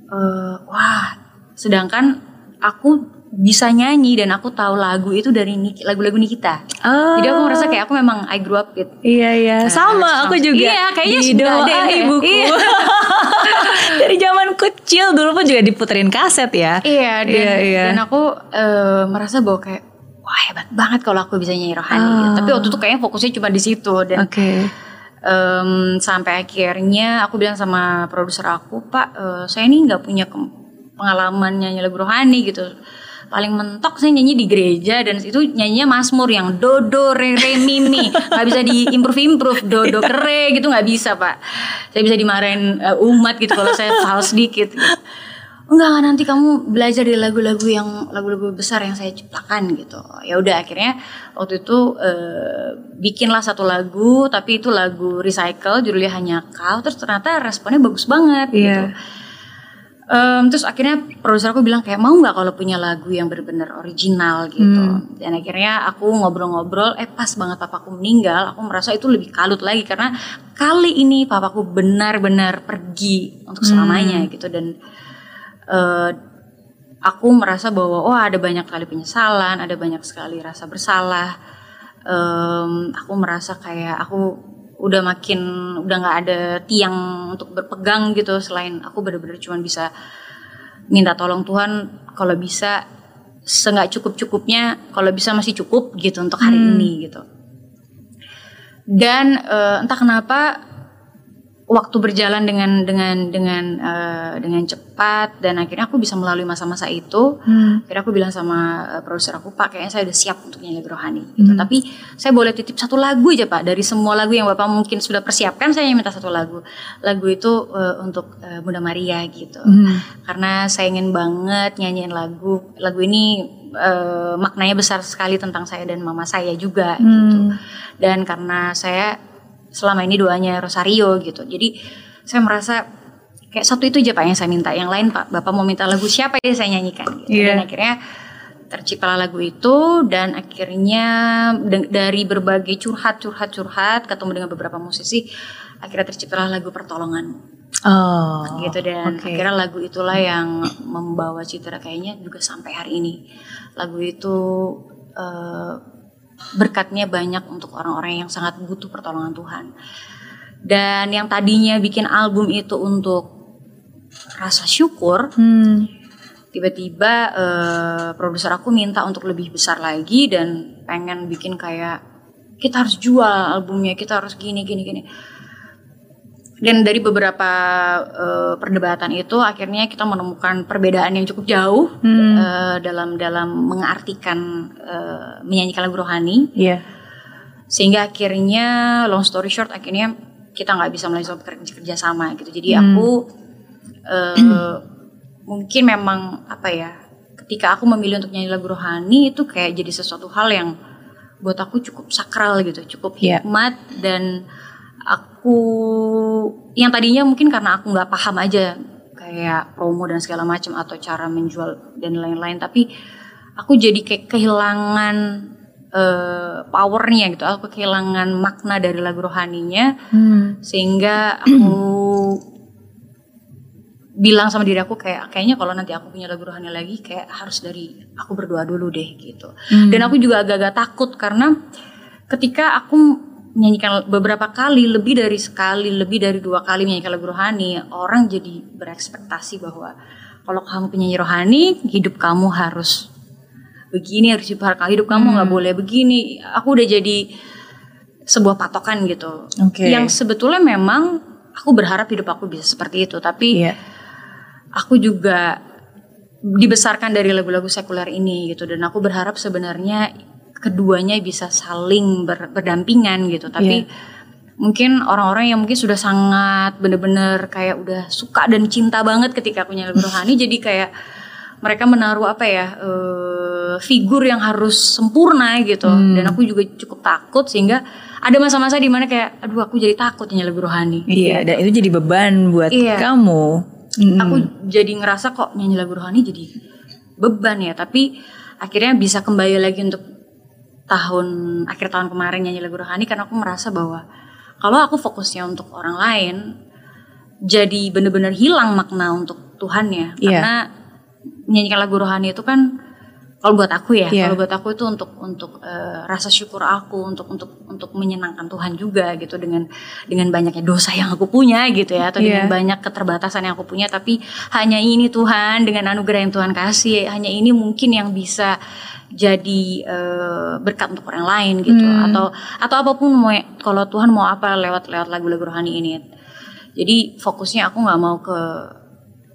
eh, wah, sedangkan aku bisa nyanyi dan aku tahu lagu itu dari lagu-lagu Nikita. Oh. Jadi aku ngerasa kayak aku memang I grew up with Iya iya, sama Nah, aku juga. Iya, kayaknya di sudah ada ya. ibuku. Iya. Dari zaman kecil dulu pun juga diputerin kaset ya. Iya, dan, Iya, iya. dan aku eh, merasa bahwa kayak wah hebat banget kalau aku bisa nyanyi rohani. gitu. Oh. Tapi waktu itu kayaknya fokusnya cuma di situ dan Oke. em, sampai akhirnya aku bilang sama produser aku, Pak, eh, saya ini nggak punya pengalaman nyanyi lagu rohani gitu. Paling mentok saya nyanyi di gereja dan itu nyanyinya Mazmur yang do do re re mi mi nggak bisa di improve improve do do ke re gitu nggak bisa pak saya bisa dimarahin eh, umat gitu kalau saya fals sedikit gitu. enggak nanti kamu belajar dari lagu-lagu yang lagu-lagu besar yang saya ciptakan gitu ya udah akhirnya waktu itu eh, bikinlah satu lagu tapi itu lagu recycle judulnya hanya kau terus ternyata responnya bagus banget Iya. gitu Em, terus akhirnya produser aku bilang kayak mau nggak kalau punya lagu yang benar-benar original gitu? Dan akhirnya aku ngobrol-ngobrol eh pas banget papaku meninggal aku merasa itu lebih kalut lagi karena kali ini papaku benar-benar pergi untuk selamanya gitu. Dan eh, aku merasa bahwa oh ada banyak kali penyesalan ada banyak sekali rasa bersalah. Em, aku merasa kayak aku udah makin udah nggak ada tiang untuk berpegang gitu selain aku bener-bener cuma bisa minta tolong Tuhan kalau bisa seenggak cukup cukupnya kalau bisa masih cukup gitu untuk hari ini gitu. Dan eh, entah kenapa waktu berjalan dengan dengan dengan eh, dengan cepat dan akhirnya aku bisa melalui masa-masa itu akhirnya aku bilang sama eh, produser aku pak kayaknya saya udah siap untuk nyanyi lagu rohani. Gitu. Tapi saya boleh titip satu lagu aja pak. Dari semua lagu yang bapak mungkin sudah persiapkan saya minta satu lagu. Lagu itu eh, untuk eh, Bunda Maria gitu. Karena saya ingin banget nyanyiin lagu. Lagu ini eh, maknanya besar sekali tentang saya dan mama saya juga gitu. Dan karena saya selama ini doanya Rosario gitu jadi saya merasa kayak satu itu aja pak yang saya minta yang lain pak bapak mau minta lagu siapa ya saya nyanyikan gitu. Iya. dan akhirnya terciptalah lagu itu dan akhirnya dari berbagai curhat curhat curhat ketemu dengan beberapa musisi akhirnya terciptalah lagu pertolongan Oh. gitu dan oke. akhirnya lagu itulah yang membawa Citra kayaknya juga sampai hari ini lagu itu eh, berkatnya banyak untuk orang-orang yang sangat butuh pertolongan Tuhan dan yang tadinya bikin album itu untuk rasa syukur Hmm. tiba-tiba eh, produser aku minta untuk lebih besar lagi dan pengen bikin kayak kita harus jual albumnya kita harus gini gini gini dan dari beberapa eh, perdebatan itu akhirnya kita menemukan perbedaan yang cukup jauh Hmm. eh, dalam dalam mengartikan eh, menyanyikan lagu rohani Iya. sehingga akhirnya long story short akhirnya kita nggak bisa melanjutkan kerja, kerja sama gitu jadi Hmm. aku eh, mungkin memang apa ya ketika aku memilih untuk nyanyi lagu rohani itu kayak jadi sesuatu hal yang buat aku cukup sakral gitu cukup Iya. hikmat dan aku yang tadinya mungkin karena aku nggak paham aja kayak promo dan segala macam atau cara menjual dan lain-lain tapi aku jadi kayak kehilangan eh, powernya gitu aku kehilangan makna dari lagu rohaninya Hmm. sehingga aku bilang sama diri aku kayak kayaknya kalau nanti aku punya lagu rohani lagi kayak harus dari aku berdoa dulu deh gitu Hmm. dan aku juga agak-agak takut karena ketika aku menyanyikan beberapa kali lebih dari sekali lebih dari dua kali menyanyikan lagu rohani orang jadi berekspektasi bahwa kalau kamu penyanyi rohani hidup kamu harus begini harus hidup hidup kamu nggak boleh begini. Aku udah jadi sebuah patokan gitu. Oke. yang sebetulnya memang aku berharap hidup aku bisa seperti itu tapi Iya. aku juga dibesarkan dari lagu-lagu sekuler ini gitu. Dan aku berharap sebenarnya keduanya bisa saling ber- berdampingan gitu. Tapi mungkin orang-orang yang mungkin sudah sangat bener-bener kayak udah suka dan cinta banget ketika punya lagu rohani jadi kayak mereka menaruh apa ya eh, figur yang harus sempurna gitu. Dan aku juga cukup takut sehingga ada masa-masa di mana kayak aduh aku jadi takut nyanyi lagu rohani. Iya, dan itu jadi beban buat Iya. kamu. Hmm. aku jadi ngerasa kok nyanyi lagu rohani jadi beban ya tapi akhirnya bisa kembali lagi untuk tahun akhir tahun kemarin nyanyi lagu rohani karena aku merasa bahwa kalau aku fokusnya untuk orang lain jadi bener-bener hilang makna untuk Tuhan ya Iya. karena menyanyikan lagu rohani itu kan kalau buat aku ya Iya. kalau buat aku itu untuk untuk eh, rasa syukur aku untuk untuk untuk menyenangkan Tuhan juga gitu dengan dengan banyaknya dosa yang aku punya gitu ya atau Iya. dengan banyak keterbatasan yang aku punya tapi hanya ini Tuhan dengan anugerah yang Tuhan kasih hanya ini mungkin yang bisa jadi eh, berkat untuk orang lain gitu Hmm. atau atau apa pun mau kalau Tuhan mau apa lewat lewat lagu-lagu rohani ini jadi fokusnya aku nggak mau ke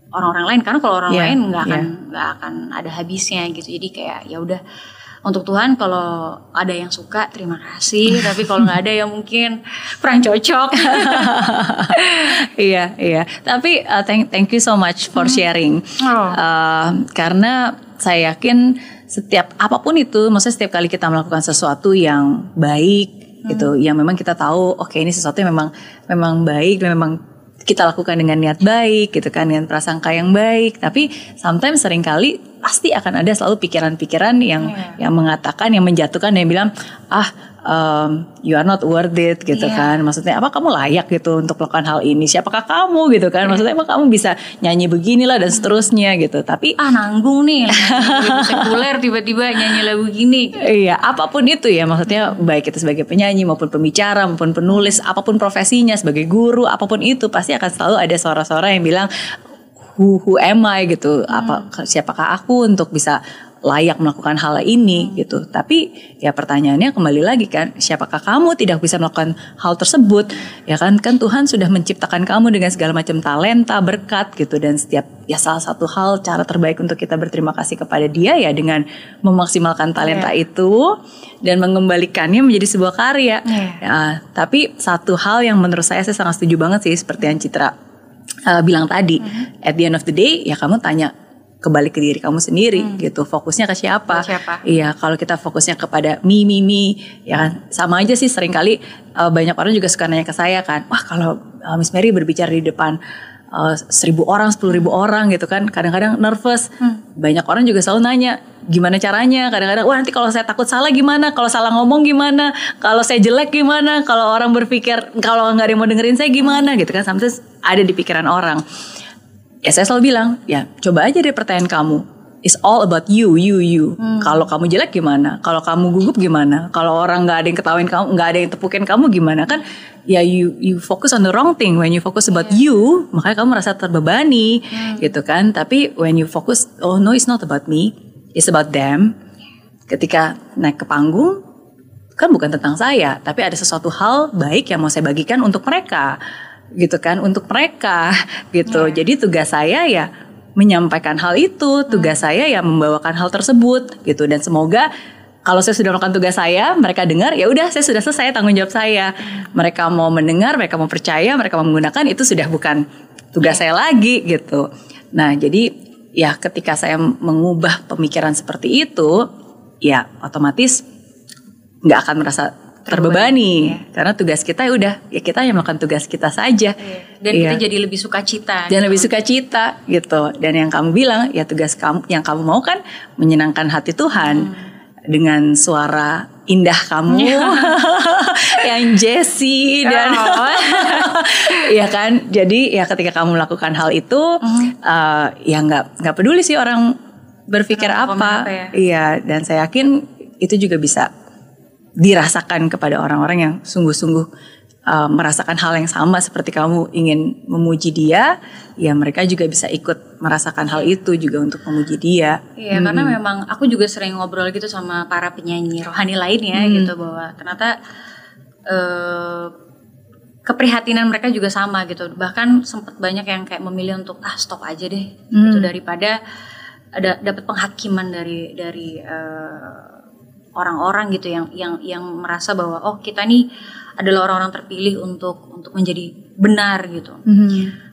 orang-orang lain karena kalau orang Iya, lain nggak akan iya. nggak akan ada habisnya gitu jadi kayak ya udah untuk Tuhan kalau ada yang suka terima kasih tapi kalau nggak ada ya mungkin kurang cocok iya, iya. Tapi uh, thank thank you so much for sharing. Oh. Uh, karena saya yakin setiap apa pun itu, maksudnya setiap kali kita melakukan sesuatu yang baik gitu, yang memang kita tahu, oke ini sesuatu yang memang memang baik, dan memang kita lakukan dengan niat baik gitu kan, dengan prasangka yang baik. Tapi sometimes sering kali pasti akan ada selalu pikiran-pikiran yang Iya. yang mengatakan, yang menjatuhkan, yang bilang ah um, you are not worth it gitu Iya. kan. Maksudnya apa kamu layak gitu untuk melakukan hal ini? Siapakah kamu gitu kan? Maksudnya emang kamu bisa nyanyi beginilah dan seterusnya gitu. Tapi ah nanggung nih sekuler tiba-tiba nyanyi lagu gini Iya, apa pun itu ya, maksudnya baik itu sebagai penyanyi maupun pembicara maupun penulis, apa pun profesinya sebagai guru, apa pun itu pasti akan selalu ada suara-suara yang bilang who who am I gitu, apa siapakah aku untuk bisa layak melakukan hal ini gitu. Tapi ya pertanyaannya kembali lagi kan, siapakah kamu tidak bisa melakukan hal tersebut? Ya kan kan Tuhan sudah menciptakan kamu dengan segala macam talenta, berkat gitu dan setiap ya salah satu hal cara terbaik untuk kita berterima kasih kepada Dia ya dengan memaksimalkan talenta itu dan mengembalikannya menjadi sebuah karya. Iya. Ya, tapi satu hal yang menurut saya saya sangat setuju banget sih seperti yang Citra uh, bilang tadi, at the end of the day ya kamu tanya kembali ke diri kamu sendiri gitu. Fokusnya ke siapa? Ke siapa? iya kalau kita fokusnya kepada mi mi mi ya kan? Sama aja sih sering kali uh, banyak orang juga suka nanya ke saya kan wah kalau uh, Miss Mary berbicara di depan uh, seribu orang, sepuluh ribu orang gitu kan, kadang-kadang nervous. Banyak orang juga selalu nanya gimana caranya. Kadang-kadang wah nanti kalau saya takut salah gimana, kalau salah ngomong gimana, kalau saya jelek gimana, kalau orang berpikir kalau nggak ada yang mau dengerin saya gimana? Gitu kan. Sometimes ada di pikiran orang. Ya saya selalu bilang, ya coba aja deh pertanyaan kamu. It's all about you, you, you. Kalau kamu jelek gimana? Kalau kamu gugup gimana? Kalau orang nggak ada yang ketawain kamu, nggak ada yang tepukin kamu gimana? Kan ya you you focus on the wrong thing. When you focus about you, makanya kamu merasa terbebani, gitu kan? Tapi when you focus, oh no, it's not about me, it's about them. Ketika naik ke panggung, kan bukan tentang saya, tapi ada sesuatu hal baik yang mau saya bagikan untuk mereka, gitu kan? Untuk mereka, gitu. Jadi tugas saya ya menyampaikan hal itu, tugas saya ya membawakan hal tersebut, gitu. Dan semoga kalau saya sudah melakukan tugas saya, mereka dengar, ya udah saya sudah selesai tanggung jawab saya. Mereka mau mendengar, mereka mau percaya, mereka mau menggunakan itu sudah bukan tugas saya lagi, gitu. Nah, jadi ya ketika saya mengubah pemikiran seperti itu, ya otomatis nggak akan merasa terbebani. Karena tugas kita ya udah ya kita yang melakukan tugas kita saja. Dan Iya. kita jadi lebih sukacita. dan lebih suka cita gitu. Dan yang kamu bilang ya tugas kamu yang kamu mau kan menyenangkan hati Tuhan. Dengan suara indah kamu. Yang Jessie dan ya kan? Jadi ya ketika kamu melakukan hal itu eh, ya nggak nggak peduli sih orang berpikir apa, apa ya? iya. Dan saya yakin itu juga bisa dirasakan kepada orang-orang yang sungguh-sungguh uh, merasakan hal yang sama seperti kamu ingin memuji dia, ya mereka juga bisa ikut merasakan hal itu juga untuk memuji dia. Iya, karena memang aku juga sering ngobrol gitu sama para penyanyi rohani lainnya gitu bahwa ternyata eh, keprihatinan mereka juga sama gitu. Bahkan sempat banyak yang kayak memilih untuk ah stop aja deh gitu daripada ada dapat penghakiman dari dari eh, orang-orang gitu yang yang yang merasa bahwa oh kita nih adalah orang-orang terpilih untuk untuk menjadi benar gitu.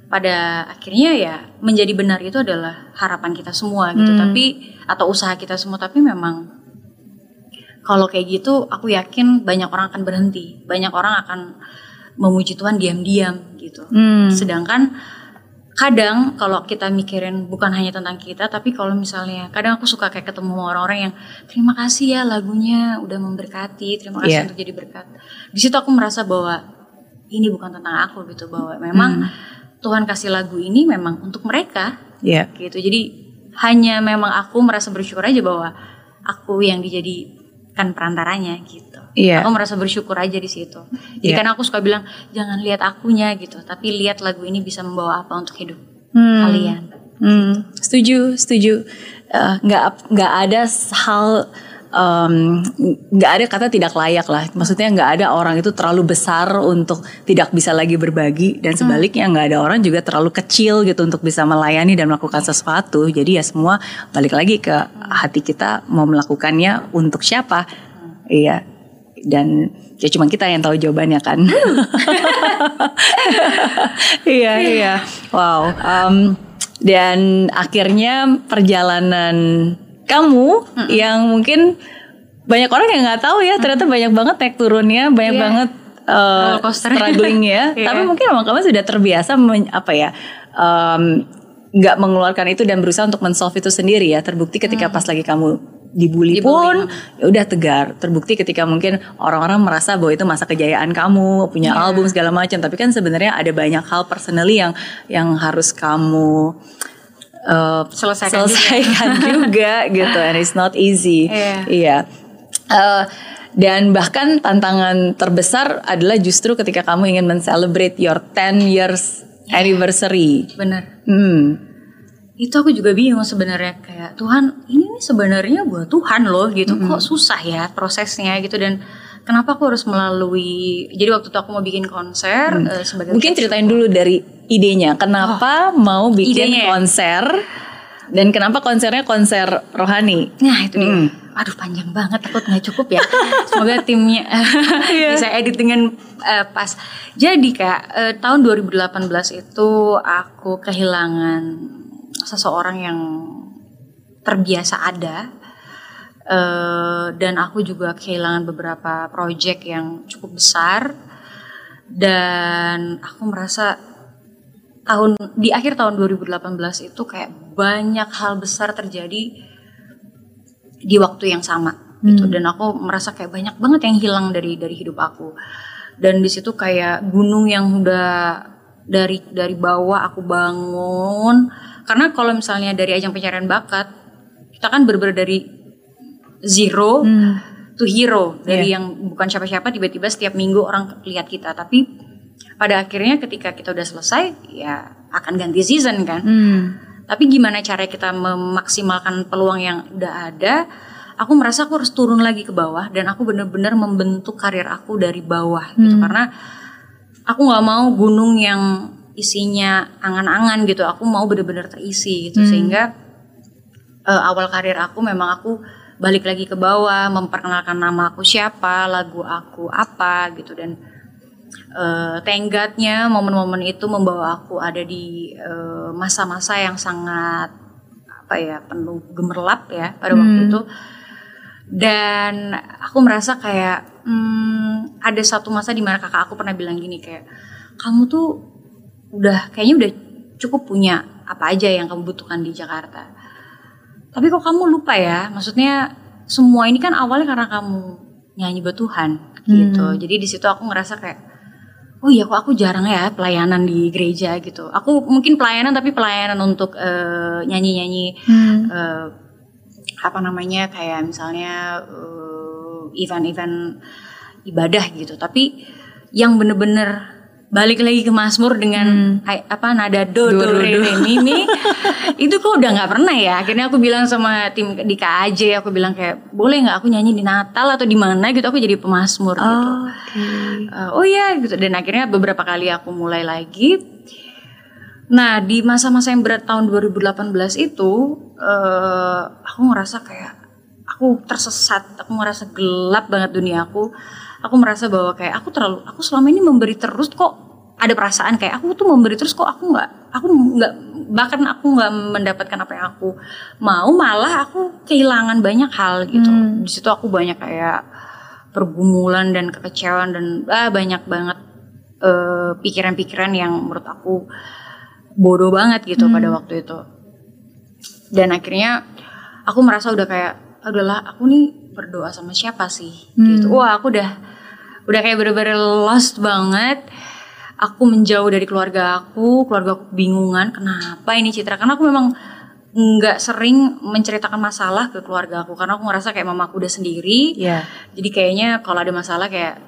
Pada akhirnya ya menjadi benar itu adalah harapan kita semua gitu. Tapi atau usaha kita semua tapi memang kalau kayak gitu aku yakin banyak orang akan berhenti. Banyak orang akan memuji Tuhan diam-diam gitu. Hmm. sedangkan kadang kalau kita mikirin bukan hanya tentang kita tapi kalau misalnya kadang aku suka kayak ketemu orang-orang yang terima kasih ya lagunya udah memberkati terima kasih Iya. untuk jadi berkat. Di situ aku merasa bahwa ini bukan tentang aku gitu bahwa memang Tuhan kasih lagu ini memang untuk mereka. Ya, gitu. Jadi hanya memang aku merasa bersyukur aja bahwa aku yang dijadikan perantaranya gitu Iya. aku merasa bersyukur aja di situ jadi Iya. kan aku suka bilang jangan lihat akunya gitu tapi lihat lagu ini bisa membawa apa untuk hidup Hmm. kalian Hmm, setuju, setuju. Eh, Nggak nggak ada hal nggak ada kata tidak layak lah. Maksudnya nggak ada orang itu terlalu besar untuk tidak bisa lagi berbagi dan sebaliknya nggak ada orang juga terlalu kecil gitu untuk bisa melayani dan melakukan sesuatu. Jadi ya semua balik lagi ke hati kita mau melakukannya untuk siapa. Iya. Dan ya cuma kita yang tahu jawabannya kan. iya iya. Wow. Em, dan akhirnya perjalanan kamu yang mungkin banyak orang yang nggak tahu ya ternyata banyak banget naik turunnya banyak Iya. banget uh, struggling ya Iya. tapi mungkin emang kamu sudah terbiasa men- apa ya nggak mengeluarkan itu dan berusaha untuk men-solve itu sendiri ya. Terbukti ketika pas lagi kamu dibully, Dibully, pun ya udah tegar. Terbukti ketika mungkin orang-orang merasa bahwa itu masa kejayaan kamu punya album segala macam. Tapi kan sebenarnya ada banyak hal personally yang yang harus kamu uh, Selesaikan juga. selesaikan juga. gitu and it's not easy. Iya. iya. Eh, dan bahkan tantangan terbesar adalah justru ketika kamu ingin men-celebrate your 10 years anniversary. Bener hmm. Itu aku juga bingung sebenarnya kayak Tuhan ini sebenarnya buat Tuhan loh gitu. Kok susah ya prosesnya gitu dan kenapa aku harus melalui jadi waktu itu aku mau bikin konser eh, sebagai Mungkin ceritain dulu dari idenya. Kenapa mau bikin Oh, idenya ya? konser dan kenapa konsernya konser rohani? Nah itu dia. Hmm. Aduh panjang banget takut nggak cukup ya. Semoga timnya Iya. bisa edit dengan eh, pas. Jadi kak eh, tahun 2018 itu aku kehilangan seseorang yang terbiasa ada. Eh, dan aku juga kehilangan beberapa project yang cukup besar. Dan aku merasa tahun di akhir tahun 2018 itu kayak banyak hal besar terjadi di waktu yang sama gitu. Dan aku merasa kayak banyak banget yang hilang dari dari hidup aku. Dan di situ kayak gunung yang udah dari dari bawah aku bangun. Karena kalau misalnya dari ajang pencarian bakat kita kan bener dari zero to hero. Dari yang bukan siapa-siapa tiba-tiba setiap minggu orang lihat kita. Tapi pada akhirnya ketika kita udah selesai ya akan ganti season kan? Hmm. tapi gimana cara kita memaksimalkan peluang yang udah ada? Aku merasa aku harus turun lagi ke bawah dan aku bener-bener membentuk karir aku dari bawah gitu. Karena aku nggak mau gunung yang isinya angan-angan gitu. Aku mau bener-bener terisi gitu. Sehingga eh, awal karir aku memang aku balik lagi ke bawah memperkenalkan nama aku siapa lagu aku apa gitu. Dan eh tenggatnya momen-momen itu membawa aku ada di eh, masa-masa yang sangat apa ya penuh gemerlap ya pada waktu itu. Dan aku merasa kayak hmm, ada satu masa di mana kakak aku pernah bilang gini kayak kamu tuh udah kayaknya udah cukup punya apa aja yang kamu butuhkan di Jakarta tapi kok kamu lupa ya? Maksudnya semua ini kan awalnya karena kamu nyanyi buat Tuhan gitu. Jadi di situ aku ngerasa kayak oh iya kok aku jarang ya pelayanan di gereja gitu. Aku mungkin pelayanan tapi pelayanan untuk eh, nyanyi-nyanyi eh, apa namanya kayak misalnya eh, event-event ibadah gitu. Tapi yang bener-bener balik lagi ke Mazmur dengan ay- apa nada do do, re re mi mi. Itu kok udah nggak pernah ya. Akhirnya aku bilang sama tim di KAJ aku bilang kayak boleh nggak aku nyanyi di Natal atau di mana? Gitu aku jadi pemazmur gitu. Uh, oh iya gitu. Dan akhirnya beberapa kali aku mulai lagi. Nah di masa-masa yang berat tahun 2018 itu eh, aku ngerasa kayak aku tersesat aku ngerasa gelap banget dunia aku aku merasa bahwa kayak aku terlalu aku selama ini memberi terus kok ada perasaan kayak aku tuh memberi terus kok aku nggak aku nggak bahkan aku nggak mendapatkan apa yang aku mau malah aku kehilangan banyak hal gitu. Di situ aku banyak kayak pergumulan dan kekecewaan dan ah, banyak banget eh, pikiran-pikiran yang menurut aku bodoh banget gitu pada waktu itu. Dan akhirnya aku merasa udah kayak adalah aku nih berdoa sama siapa sih gitu wah aku udah udah kayak bener-bener lost banget aku menjauh dari keluarga aku keluarga aku bingungan kenapa ini Citra karena aku memang nggak sering menceritakan masalah ke keluarga aku karena aku ngerasa kayak mama aku udah sendiri Iya. jadi kayaknya kalau ada masalah kayak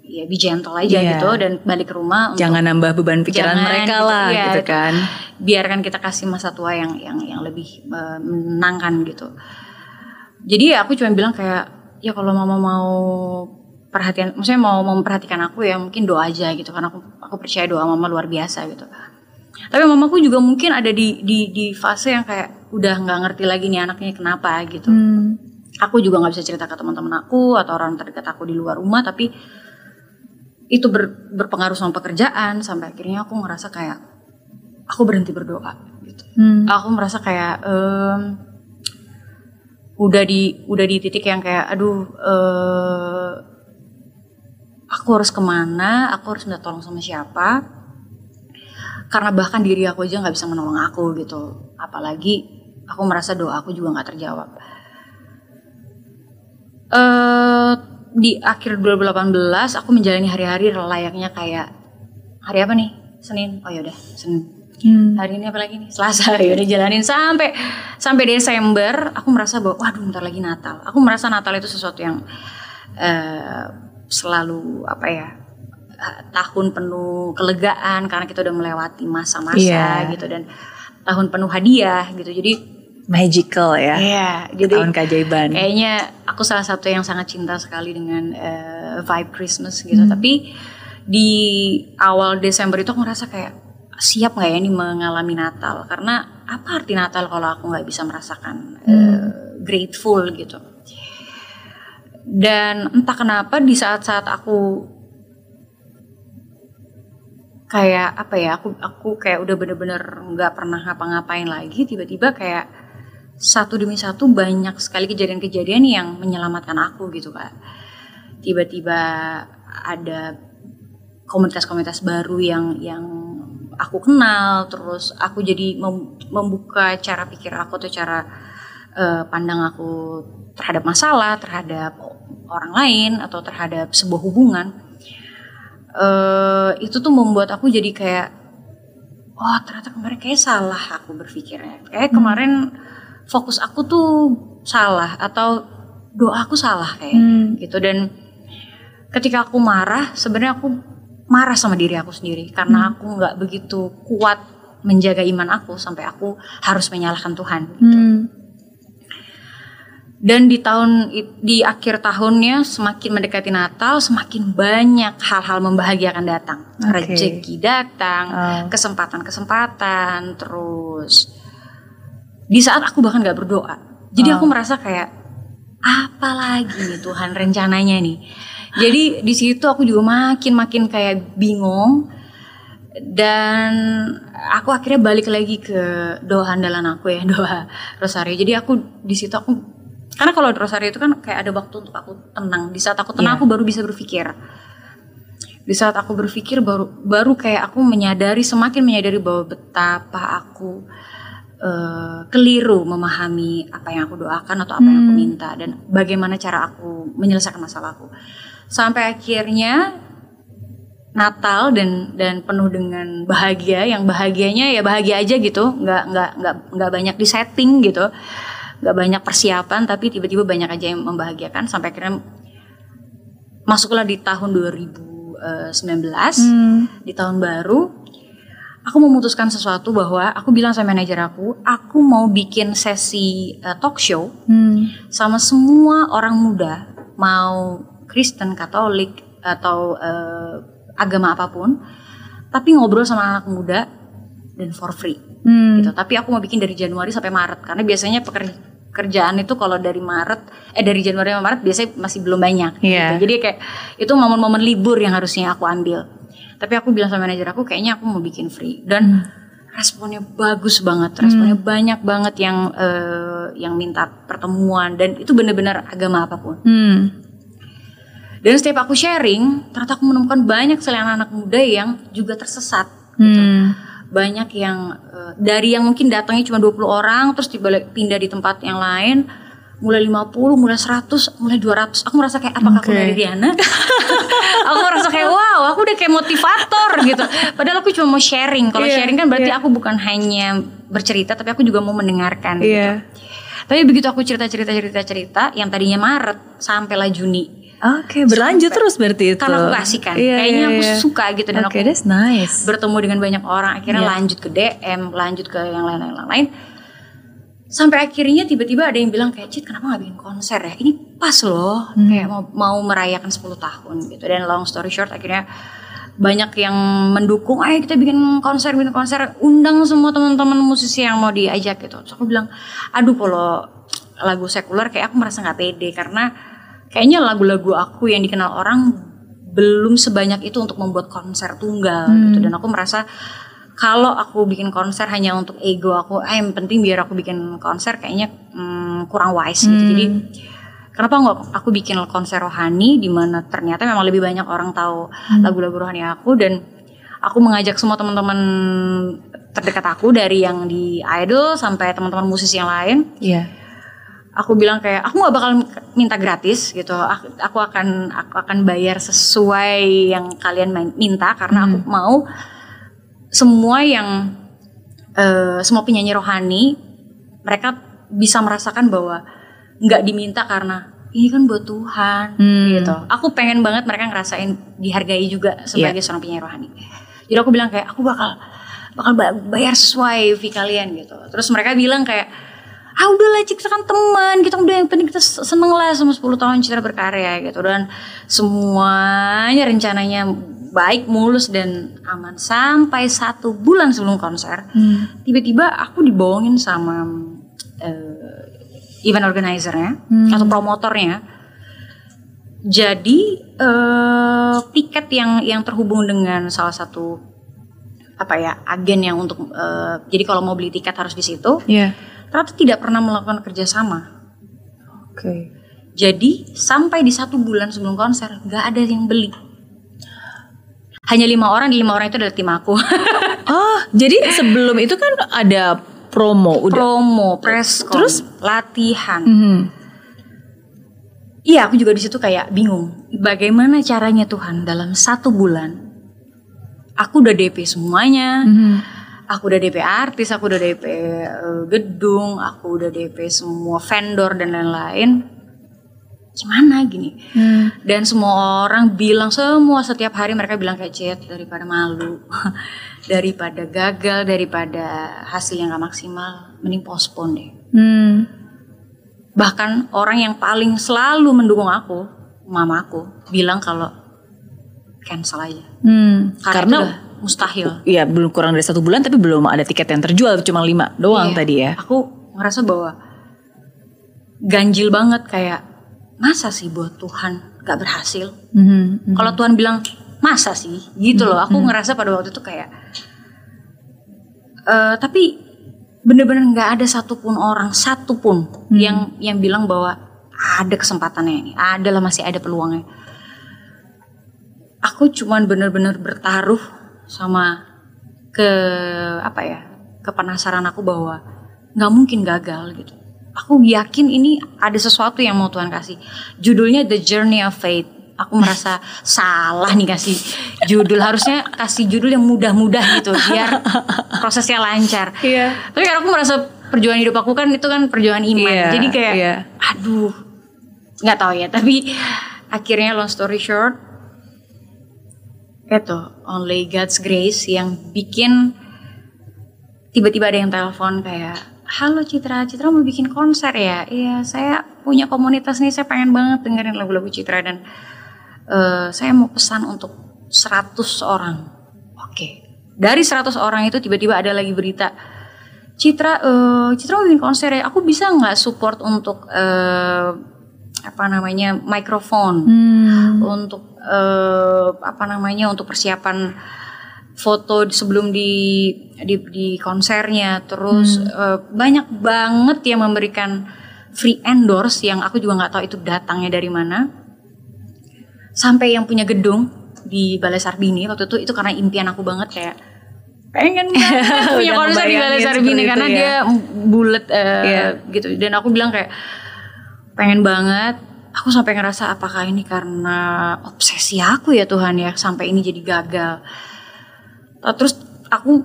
ya be gentle aja Iya. gitu dan balik ke rumah untuk Jangan nambah beban pikiran Jangan mereka gitu, lah iya. gitu kan. biarkan kita kasih masa tua yang yang yang lebih eh, menenangkan gitu. Jadi ya aku cuma bilang kayak ya kalau mama mau perhatian, maksudnya mau memperhatikan aku ya mungkin doa aja gitu karena aku aku percaya doa mama luar biasa gitu. Tapi mamaku juga mungkin ada di di di fase yang kayak udah nggak ngerti lagi nih anaknya kenapa gitu. Aku juga nggak bisa cerita ke teman-teman aku atau orang terdekat aku di luar rumah tapi itu ber- berpengaruh sama pekerjaan sampai akhirnya aku ngerasa kayak aku berhenti berdoa gitu. Aku merasa kayak em, udah di udah di titik yang kayak aduh eh, aku harus ke mana, aku harus minta tolong sama siapa? Karena bahkan diri aku aja nggak bisa menolong aku gitu. Apalagi aku merasa doa aku juga nggak terjawab. eh di akhir 2018 aku menjalani hari-hari layaknya kayak hari apa nih? Senin. Oh ya udah, Senin. Hari ini apa lagi nih? Selasa. Ya udah jalanin sampai sampai Desember aku merasa bahwa waduh bentar lagi Natal. Aku merasa Natal itu sesuatu yang eh, selalu apa ya? eh, tahun penuh kelegaan karena kita udah melewati masa-masa Iya. gitu dan tahun penuh hadiah gitu. Jadi Magical ya. Iya, jadi Tahun keajaiban. kayaknya aku salah satu yang sangat cinta sekali dengan eh, vibe Christmas gitu. Tapi di awal Desember itu aku ngerasa kayak siap nggak ya ini mengalami Natal? Karena apa arti Natal kalau aku nggak bisa merasakan eh, grateful gitu? Dan entah kenapa di saat-saat aku kayak apa ya aku aku kayak udah bener-bener nggak pernah ngapa-ngapain lagi tiba-tiba kayak satu demi satu banyak sekali kejadian-kejadian yang menyelamatkan aku gitu kak tiba-tiba ada komunitas-komunitas baru yang yang aku kenal terus aku jadi mem- membuka cara pikir aku atau cara eh, pandang aku terhadap masalah terhadap orang lain atau terhadap sebuah hubungan eh itu tuh membuat aku jadi kayak oh ternyata kemarin kayak salah aku berpikirnya. Kayak kemarin fokus aku tuh salah atau doa aku salah kayak Hmm. gitu. Dan ketika aku marah sebenarnya aku marah sama diri aku sendiri karena aku nggak begitu kuat menjaga iman aku sampai aku harus menyalahkan Tuhan gitu. Hmm. Dan di tahun di akhir tahunnya semakin mendekati Natal semakin banyak hal-hal membahagiakan datang. Oke. Rezeki datang, Oh. kesempatan-kesempatan, terus di saat aku bahkan nggak berdoa. Jadi Oh. aku merasa kayak apa lagi nih Tuhan rencananya nih. Jadi di situ aku juga makin makin kayak bingung dan aku akhirnya balik lagi ke doa andalan aku ya doa rosario. Jadi aku di situ aku karena kalau rosario itu kan kayak ada waktu untuk aku tenang. Di saat aku tenang Iya. aku baru bisa berpikir. Di saat aku berpikir baru baru kayak aku menyadari semakin menyadari bahwa betapa aku eh, keliru memahami apa yang aku doakan atau apa yang aku Hmm. minta dan bagaimana cara aku menyelesaikan masalahku. Sampai akhirnya Natal dan dan penuh dengan bahagia yang bahagianya ya bahagia aja gitu nggak nggak nggak nggak banyak di setting gitu nggak banyak persiapan tapi tiba-tiba banyak aja yang membahagiakan sampai akhirnya masuklah di tahun 2019 Hmm. di tahun baru aku memutuskan sesuatu bahwa aku bilang sama manajer aku aku mau bikin sesi eh, talk show Hmm. sama semua orang muda mau Kristen Katolik atau eh, agama apa pun tapi ngobrol sama anak muda dan for free. Hmm. gitu. Tapi aku mau bikin dari Januari sampai Maret karena biasanya peker- pekerjaan itu kalau dari Maret eh dari Januari sampai Maret biasanya masih belum banyak. Iya. gitu. jadi kayak itu momen-momen libur yang harusnya aku ambil. Tapi aku bilang sama manajer aku kayaknya aku mau bikin free. Dan responnya bagus banget responnya banyak banget yang eh, yang minta pertemuan. Dan itu benar-benar agama apa pun. Hmm. Dan setiap aku sharing ternyata aku menemukan banyak sekali anak-anak muda yang juga tersesat gitu Hmm. banyak yang eh, dari yang mungkin datangnya cuma 20 orang terus tiba pindah di tempat yang lain mulai 50, mulai 100, mulai 200 aku merasa kayak apakah aku Oke. dari Diana aku merasa kayak wow aku udah kayak motivator gitu padahal aku cuma mau sharing kalau Iya, sharing kan berarti iya. aku bukan hanya bercerita tapi aku juga mau mendengarkan gitu Iya. tapi begitu aku cerita cerita cerita cerita yang tadinya Maret sampailah Juni Oke, berlanjut terus berarti itu. karena aku kasih kan Iya, kayaknya iya, aku iya. suka gitu dan Oke, aku that's nice. bertemu dengan banyak orang akhirnya Iya. lanjut ke DM lanjut ke yang lain-lain lain sampai akhirnya tiba-tiba ada yang bilang kayak Cit kenapa nggak bikin konser ya ini pas loh Hmm. kayak mau mau merayakan 10 tahun gitu dan long story short akhirnya banyak yang mendukung ayo kita bikin konser bikin konser undang semua teman-teman musisi yang mau diajak gitu terus aku bilang aduh kalau lagu sekuler kayak aku merasa nggak pede karena kayaknya lagu-lagu aku yang dikenal orang belum sebanyak itu untuk membuat konser tunggal gitu. Dan aku merasa kalau aku bikin konser hanya untuk ego aku, ah yang penting biar aku bikin konser kayaknya hmm, kurang wise gitu. Jadi kenapa nggak aku bikin konser rohani di mana ternyata memang lebih banyak orang tahu lagu-lagu rohani aku. Dan aku mengajak semua teman-teman terdekat aku dari yang di idol sampai teman-teman musisi yang lain. Iya. Aku bilang kayak aku nggak bakal minta gratis gitu. Aku, akan aku akan bayar sesuai yang kalian minta karena aku mau semua yang eh, semua penyanyi rohani mereka bisa merasakan bahwa nggak diminta karena ini kan buat Tuhan Hmm. gitu. Aku pengen banget mereka ngerasain dihargai juga sebagai seorang penyanyi rohani. Jadi aku bilang kayak aku bakal bakal ba- bayar sesuai fee kalian gitu. Terus mereka bilang kayak ah udahlah kita kan teman kita udah yang penting kita seneng lah sama 10 tahun Citra berkarya gitu dan semuanya rencananya baik mulus dan aman sampai satu bulan sebelum konser Hmm. tiba-tiba aku dibohongin sama eh, event organizernya Hmm. atau promotornya jadi eh, tiket yang yang terhubung dengan salah satu apa ya agen yang untuk eh, jadi kalau mau beli tiket harus di situ Iya. Ternyata tidak pernah melakukan kerjasama Oke. jadi sampai di satu bulan sebelum konser nggak ada yang beli hanya lima orang di lima orang itu adalah tim aku Oh, jadi sebelum itu kan ada promo udah. Promo, press Terus? latihan. Mhm. Iya, aku juga di situ kayak bingung. Bagaimana caranya Tuhan dalam satu bulan? Aku udah DP semuanya. Mhm. Aku udah DP artis, aku udah DP eh, gedung, aku udah DP semua vendor dan lain-lain. Gimana gini? Hmm. Dan semua orang bilang semua setiap hari mereka bilang kayak cet daripada malu, daripada gagal, daripada hasil yang gak maksimal, mending postpone deh. Hmm. Bahkan orang yang paling selalu mendukung aku, mamaku, bilang kalau cancel aja. Hmm. Karena, Karena mustahil. ya belum kurang dari satu bulan tapi belum ada tiket yang terjual cuma lima doang Iya. tadi ya. Aku ngerasa bahwa ganjil banget kayak masa sih buat Tuhan gak berhasil. Mhm. Kalau Tuhan bilang masa sih gitu loh. Aku ngerasa pada waktu itu kayak eh tapi bener-bener nggak ada satupun orang satupun yang yang bilang bahwa ada kesempatannya ini, adalah masih ada peluangnya. Aku cuman bener-bener bertaruh sama ke apa ya ke penasaran aku bahwa nggak mungkin gagal gitu. Aku yakin ini ada sesuatu yang mau Tuhan kasih. Judulnya The Journey of Faith. Aku merasa salah nih kasih judul. Harusnya kasih judul yang mudah-mudah gitu biar prosesnya lancar. Iya. Tapi karena aku merasa perjuangan hidup aku kan itu kan perjuangan iman. Iya, Jadi kayak iya. aduh nggak tahu ya. Tapi akhirnya long story short itu only God's grace yang bikin tiba-tiba ada yang telepon kayak halo Citra Citra mau bikin konser ya? Iya saya punya komunitas nih saya pengen banget dengerin lagu-lagu Citra dan eh, saya mau pesan untuk 100 orang. Oke. Dari 100 orang itu tiba-tiba ada lagi berita Citra eh, Citra mau bikin konser ya? Aku bisa nggak support untuk eh, apa namanya mikrofon Hmm. untuk eh, apa namanya untuk persiapan foto sebelum di di, di konsernya terus eh, banyak banget yang memberikan free endorse yang aku juga nggak tahu itu datangnya dari mana sampai yang punya gedung di Balai Sarbini waktu itu itu karena impian aku banget kayak pengen banget punya konser di Balai Sarbini karena ya. dia bulat eh, Iya. gitu dan aku bilang kayak pengen banget. Aku sampai ngerasa apakah ini karena obsesi aku ya Tuhan ya sampai ini jadi gagal. Uh, terus aku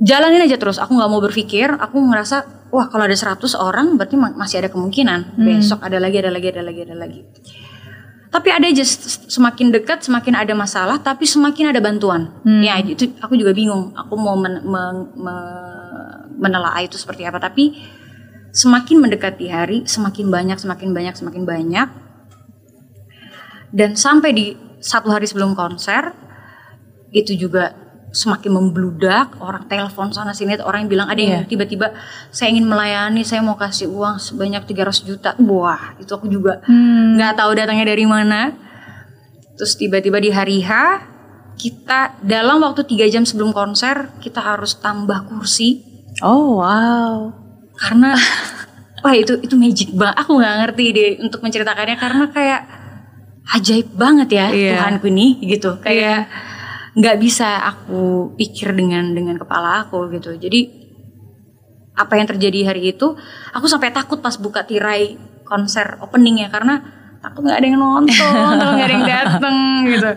jalanin aja terus. Aku nggak mau berpikir. Aku ngerasa wah kalau ada 100 orang berarti ma- masih ada kemungkinan. Besok ada lagi ada lagi ada lagi ada lagi. Tapi ada aja semakin dekat semakin ada masalah tapi semakin ada bantuan. Ya itu aku juga bingung. Aku mau men- men- me- menelaah itu seperti apa. Tapi semakin mendekati hari semakin banyak semakin banyak semakin banyak dan sampai di satu hari sebelum konser itu juga semakin membludak orang telepon sana sini orang yang bilang ada yang Iya. tiba-tiba saya ingin melayani saya mau kasih uang sebanyak 300 juta wah itu aku juga Hmm. nggak tahu datangnya dari mana terus tiba-tiba di hari H kita dalam waktu tiga jam sebelum konser kita harus tambah kursi Oh wow. Karena wah itu itu magic banget aku nggak ngerti deh untuk menceritakannya. Karena kayak ajaib banget ya Iya. Tuhanku ini gitu. Kayak nggak bisa aku pikir dengan dengan kepala aku gitu. Jadi apa yang terjadi hari itu aku sampai takut pas buka tirai konser openingnya. Karena takut nggak ada yang nonton atau nggak ada yang dateng gitu.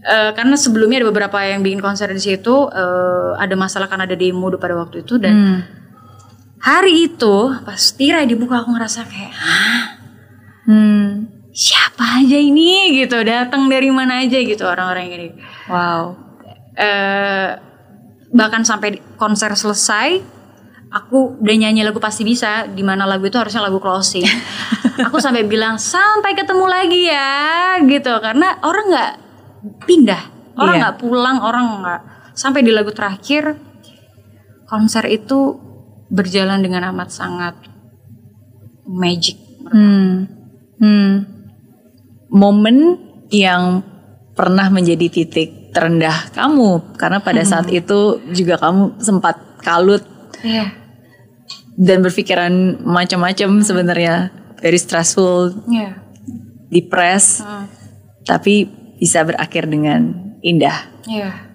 Eh, karena sebelumnya ada beberapa yang bikin konser di situ. Eh, ada masalah karena ada demo pada waktu itu dan Hmm. Hari itu pas tirai dibuka aku ngerasa kayak Hah, Hmm. siapa aja ini gitu datang dari mana aja gitu orang-orang ini Wow. eh bahkan sampai konser selesai aku udah nyanyi lagu pasti bisa di mana lagu itu harusnya lagu closing aku sampai bilang sampai ketemu lagi ya gitu karena orang nggak pindah orang Iya. nggak pulang orang nggak sampai di lagu terakhir konser itu berjalan dengan amat sangat magic Hmm. Hmm. Momen yang pernah menjadi titik terendah kamu karena pada saat itu juga kamu sempat kalut Iya. dan berpikiran macam-macam sebenarnya very stressful, Iya. depressed, Hmm. tapi bisa berakhir dengan indah. Iya.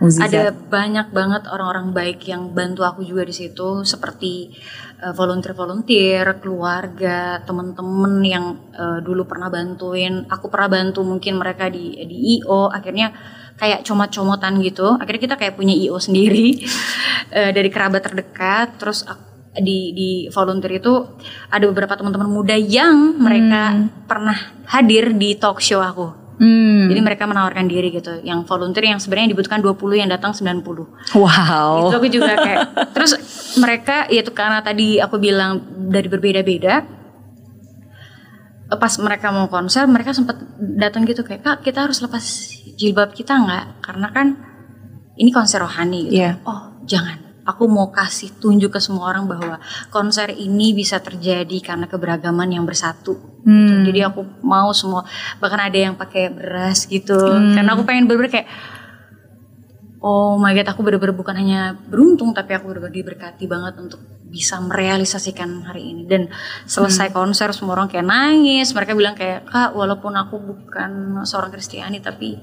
Muzizat. ada banyak banget orang-orang baik yang bantu aku juga di situ seperti uh, volunteer-volunteer, keluarga, temen-temen yang uh, dulu pernah bantuin. Aku pernah bantu mungkin mereka di di IO. Akhirnya kayak comot-comotan gitu. Akhirnya kita kayak punya IO sendiri uh, dari kerabat terdekat. Terus aku, di di volunteer itu ada beberapa teman-teman muda yang mereka pernah hadir di talk show aku. Hmm. Jadi mereka menawarkan diri gitu. Yang volunteer yang sebenarnya dibutuhkan 20 yang datang 90. Wow. Itu aku juga kayak terus mereka ya itu karena tadi aku bilang dari berbeda-beda pas mereka mau konser mereka sempat datang gitu kayak kak kita harus lepas jilbab kita nggak karena kan ini konser rohani gitu Iya. oh jangan aku mau kasih tunjuk ke semua orang bahwa konser ini bisa terjadi karena keberagaman yang bersatu gitu. Hmm. jadi aku mau semua bahkan ada yang pakai beras gitu Hmm. karena aku pengen bener-bener kayak oh my god aku bener-bener bukan hanya beruntung tapi aku bener-bener diberkati banget untuk bisa merealisasikan hari ini dan selesai konser semua orang kayak nangis mereka bilang kayak kak walaupun aku bukan seorang Kristiani tapi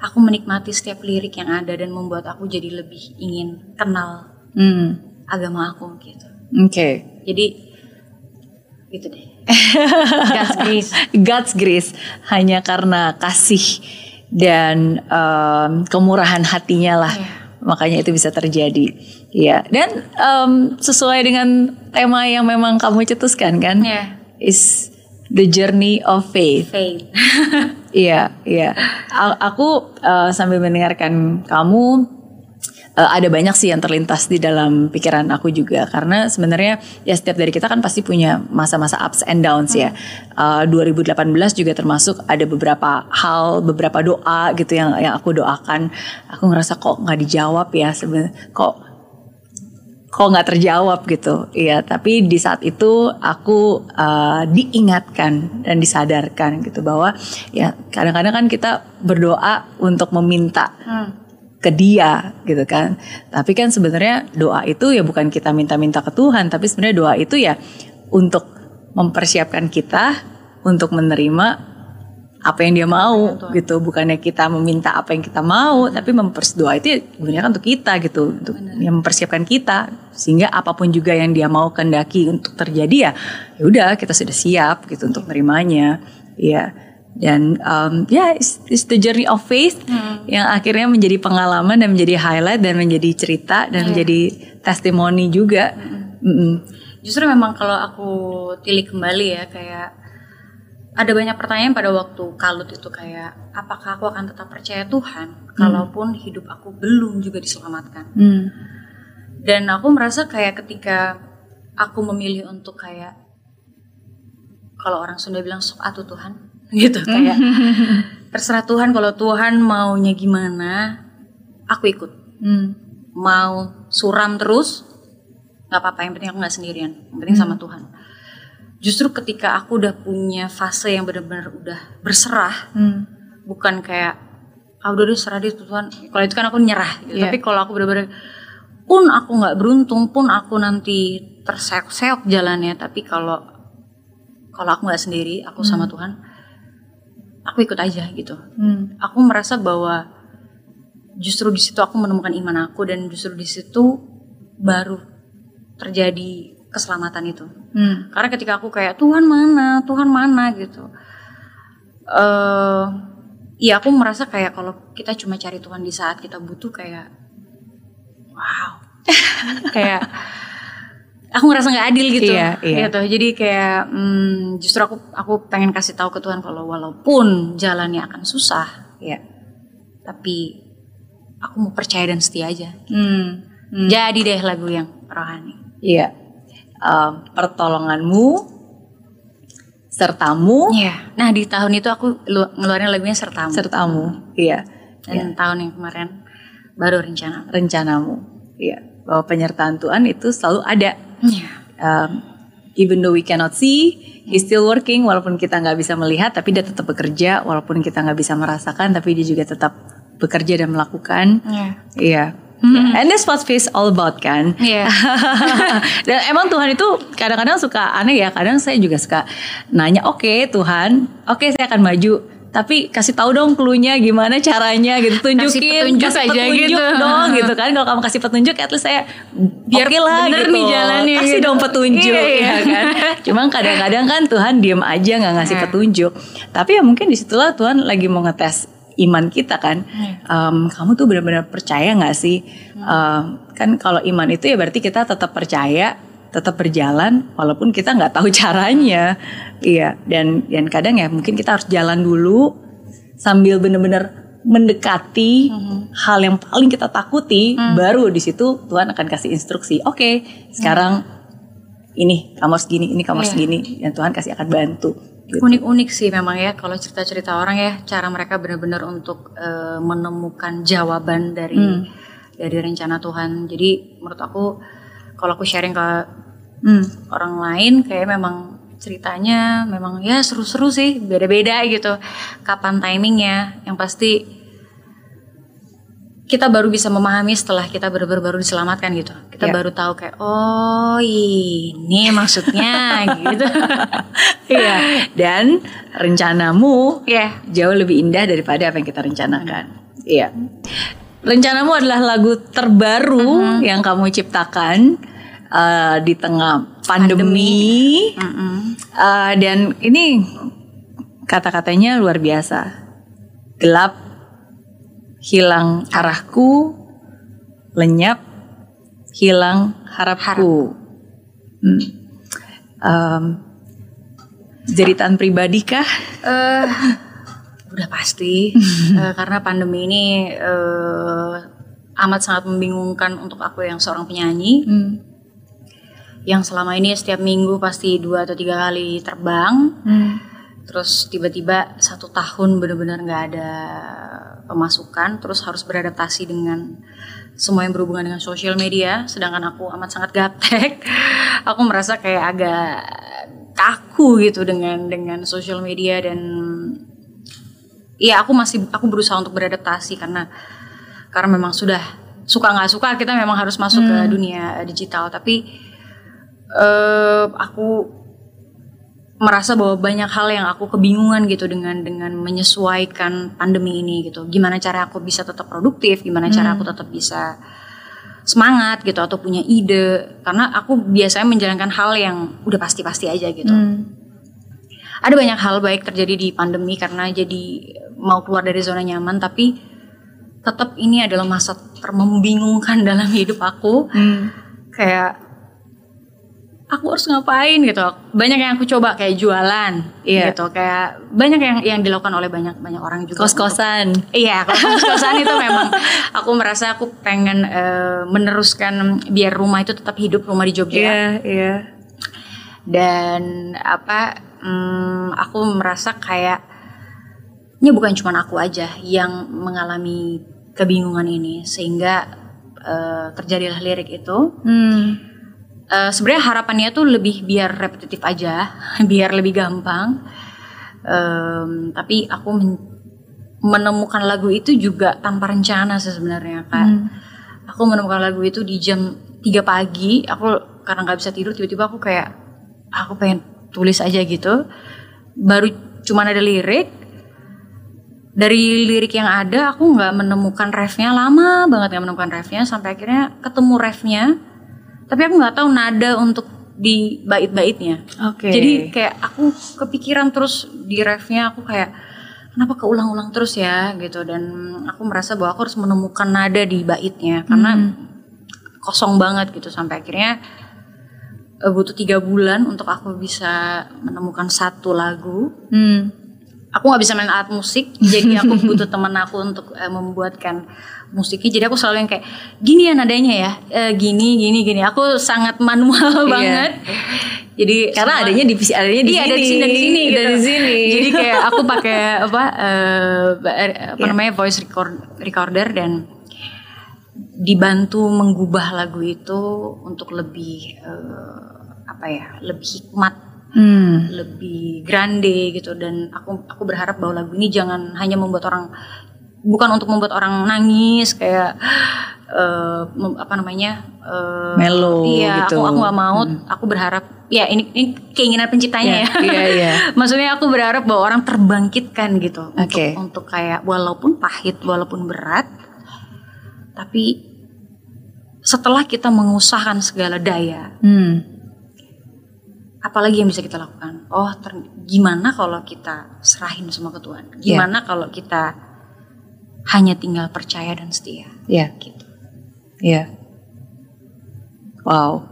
aku menikmati setiap lirik yang ada dan membuat aku jadi lebih ingin kenal Hmm. agama aku gitu Oke. jadi gitu deh God's grace God's grace hanya karena kasih dan em, kemurahan hatinya lah. Iya. Makanya itu bisa terjadi. Iya. Dan em, sesuai dengan tema yang memang kamu cetuskan kan? ya Is the journey of faith. faith Iya, iya. Aku eh, sambil mendengarkan kamu eh, ada banyak sih yang terlintas di dalam pikiran aku juga karena sebenarnya ya setiap dari kita kan pasti punya masa-masa ups and downs ya. Eh, 2018 juga termasuk ada beberapa hal, beberapa doa gitu yang yang aku doakan. Aku ngerasa kok nggak dijawab ya sebenarnya. Kok kok nggak terjawab gitu iya tapi di saat itu aku uh, diingatkan dan disadarkan gitu bahwa ya kadang-kadang kan kita berdoa untuk meminta Hmm. Ke dia gitu kan. Tapi kan sebenarnya doa itu ya bukan kita minta-minta ke Tuhan tapi sebenarnya doa itu ya untuk mempersiapkan kita untuk menerima apa yang dia mau gitu. Bukannya kita meminta apa yang kita mau tapi mempers doa itu ya sebenarnya kan untuk kita gitu. Untuk yang mempersiapkan kita sehingga apa pun juga yang dia mau kendaki untuk terjadi ya ya udah kita sudah siap gitu untuk menerimanya. Ya dan um, ya it's, it's the journey of faith yang akhirnya menjadi pengalaman dan menjadi highlight dan menjadi cerita dan menjadi testimoni juga Mm-mm. Justru memang kalau aku tilik kembali ya kayak ada banyak pertanyaan pada waktu kalut itu kayak apakah aku akan tetap percaya Tuhan kalaupun hidup aku belum juga diselamatkan. Mm. Dan aku merasa kayak ketika aku memilih untuk kayak kalau orang Sunda bilang sok atuh Tuhan gitu kayak terserah Tuhan kalau Tuhan maunya gimana aku ikut Mm. mau suram terus nggak apa-apa yang penting aku nggak sendirian yang penting sama Tuhan justru ketika aku udah punya fase yang benar-benar udah berserah Mm. bukan kayak ah udah deh serah deh Tuhan kalau itu kan aku nyerah gitu. Iya. tapi kalau aku benar-benar pun aku nggak beruntung pun aku nanti terseok-seok jalannya tapi kalau kalau aku nggak sendiri aku sama Tuhan aku ikut aja gitu Mm. aku merasa bahwa justru di situ aku menemukan iman aku dan justru di situ baru terjadi keselamatan itu. Mm. Karena ketika aku kayak Tuhan mana, Tuhan mana gitu. eh ya aku merasa kayak kalau kita cuma cari Tuhan di saat kita butuh kayak wow. kayak aku ngerasa nggak adil gitu. Iya, iya. Gitu. Jadi kayak hmm, justru aku aku pengen kasih tahu ke Tuhan kalau walaupun jalannya akan susah, Ya. tapi aku mau percaya dan setia aja. Mm. Mm. Jadi deh lagu yang rohani. Iya. Um, pertolonganmu sertamu Iya. Nah di tahun itu aku lu- ngeluarin lagunya sertamu. sertamu. Iya. Dan tahun yang kemarin baru rencana. Rencanamu. Iya. Bahwa penyertaan Tuhan itu selalu ada. Iya. Um, even though we cannot see, he's still working walaupun kita nggak bisa melihat, tapi dia tetap bekerja walaupun kita nggak bisa merasakan, tapi dia juga tetap bekerja dan melakukan. Iya. Iya. And that's what faith all about kan. Iya. Dan emang Tuhan itu kadang-kadang suka aneh ya. Kadang saya juga suka nanya, oke Tuhan, oke saya akan maju. Tapi kasih tahu dong clue-nya gimana caranya gitu tunjukin. petunjuk kasih aja petunjuk gitu. dong gitu kan. Kalau kamu kasih petunjuk at least saya Biar oke lah bener gitu. nih jalannya. Kasih gitu. dong petunjuk Iya, iya. ya kan. Cuma kadang-kadang kan Tuhan diem aja nggak ngasih Nah. petunjuk. Tapi ya mungkin di situlah Tuhan lagi mau ngetes iman kita kan. Em, kamu tuh benar-benar percaya nggak sih? Em, kan kalau iman itu ya berarti kita tetap percaya tetap berjalan walaupun kita nggak tahu caranya iya dan dan kadang ya mungkin kita harus jalan dulu sambil benar-benar mendekati hal yang paling kita takuti baru di situ Tuhan akan kasih instruksi oke sekarang ini kamu harus gini ini kamu harus Iya. gini dan Tuhan kasih akan bantu gitu. unik-unik sih memang ya kalau cerita-cerita orang ya cara mereka benar-benar untuk eh, menemukan jawaban dari Hmm. dari rencana Tuhan jadi menurut aku kalau aku sharing ke Hmm. orang lain kayak memang ceritanya memang ya seru-seru sih beda-beda gitu kapan timingnya yang pasti kita baru bisa memahami setelah kita benar-benar baru diselamatkan gitu kita Ya. baru tahu kayak oh ini maksudnya gitu Iya. Dan rencanamu ya jauh lebih indah daripada apa yang kita rencanakan. Iya. Rencanamu adalah lagu terbaru yang kamu ciptakan uh, di tengah pandemi. Mm-mm. Uh, dan ini kata-katanya luar biasa. Gelap, hilang arahku, lenyap, hilang harapku. Hmm. Um, jeritan pribadi kah? Eh, udah pasti. Eh, karena pandemi ini eh, amat sangat membingungkan untuk aku yang seorang penyanyi. Hmm. yang selama ini setiap minggu pasti dua atau tiga kali terbang. Hmm. terus tiba-tiba satu tahun benar-benar nggak ada pemasukan. Terus harus beradaptasi dengan semua yang berhubungan dengan sosial media. Sedangkan aku amat sangat gaptek. Aku merasa kayak agak kaku gitu dengan dengan sosial media dan Iya aku masih aku berusaha untuk beradaptasi karena karena memang sudah suka nggak suka kita memang harus masuk ke dunia digital. Tapi eh aku merasa bahwa banyak hal yang aku kebingungan gitu dengan dengan menyesuaikan pandemi ini gitu. Gimana cara aku bisa tetap produktif gimana cara aku tetap bisa semangat gitu atau punya ide. Karena aku biasanya menjalankan hal yang udah pasti-pasti aja gitu ada banyak hal baik terjadi di pandemi karena jadi mau keluar dari zona nyaman tapi tetap ini adalah masa termembingungkan dalam hidup aku. Kayak aku harus ngapain? gitu. Banyak yang aku coba kayak jualan Iya. gitu. Kayak banyak yang yang dilakukan oleh banyak banyak orang juga. Kos-kosan. Iya, kalau kos-kosan itu memang aku merasa aku pengen eh, meneruskan biar rumah itu tetap hidup rumah di Jogja. Iya, iya. dan apa hmm, aku merasa kayak ini bukan cuma aku aja yang mengalami kebingungan ini sehingga eh, terjadilah lirik itu. Hmm. Eh, sebenarnya harapannya tuh lebih biar repetitif aja biar lebih gampang. Em, tapi aku men- menemukan lagu itu juga tanpa rencana sih sebenarnya kak. Aku menemukan lagu itu di jam 3 pagi aku karena nggak bisa tidur tiba-tiba aku kayak aku pengen tulis aja gitu. Baru cuman ada lirik. Dari lirik yang ada aku nggak menemukan refnya. Lama banget nggak menemukan refnya sampai akhirnya ketemu refnya. Tapi aku nggak tahu nada untuk di bait-baitnya. Oke. jadi kayak aku kepikiran terus di refnya. Aku kayak kenapa keulang-ulang terus ya? Gitu. Dan aku merasa bahwa aku harus menemukan nada di baitnya. Karena kosong banget gitu sampai akhirnya eh, butuh tiga bulan untuk aku bisa menemukan satu lagu Hmm. aku nggak bisa main alat musik jadi aku butuh teman aku untuk eh, membuatkan musiknya jadi aku selalu yang kayak gini ya nadanya ya Eh, gini gini gini aku sangat manual Iya. banget jadi Karena semua- adanya di adanya di iya sini. dari sini dari sini gitu. Dari sini. jadi kayak aku pakai apa eh, eh, apa Iya. namanya voice record recorder dan dibantu menggubah lagu itu untuk lebih eh, apa ya lebih hikmat Hmm. lebih grande gitu dan aku aku berharap bahwa lagu ini jangan hanya membuat orang bukan untuk membuat orang nangis kayak mem- apa namanya eh, Mellow iya gitu. aku aku nggak mau aku berharap ya ini, ini keinginan penciptanya ya. Iya, iya. Maksudnya aku berharap bahwa orang terbangkitkan gitu Oke. untuk untuk kayak walaupun pahit, walaupun berat, tapi setelah kita mengusahakan segala daya, Hmm. apalagi yang bisa kita lakukan? Oh, ter- gimana kalau kita serahin semua ke Tuhan? Gimana kalau kita hanya tinggal percaya dan setia? Iya. Gitu. Iya. Wow.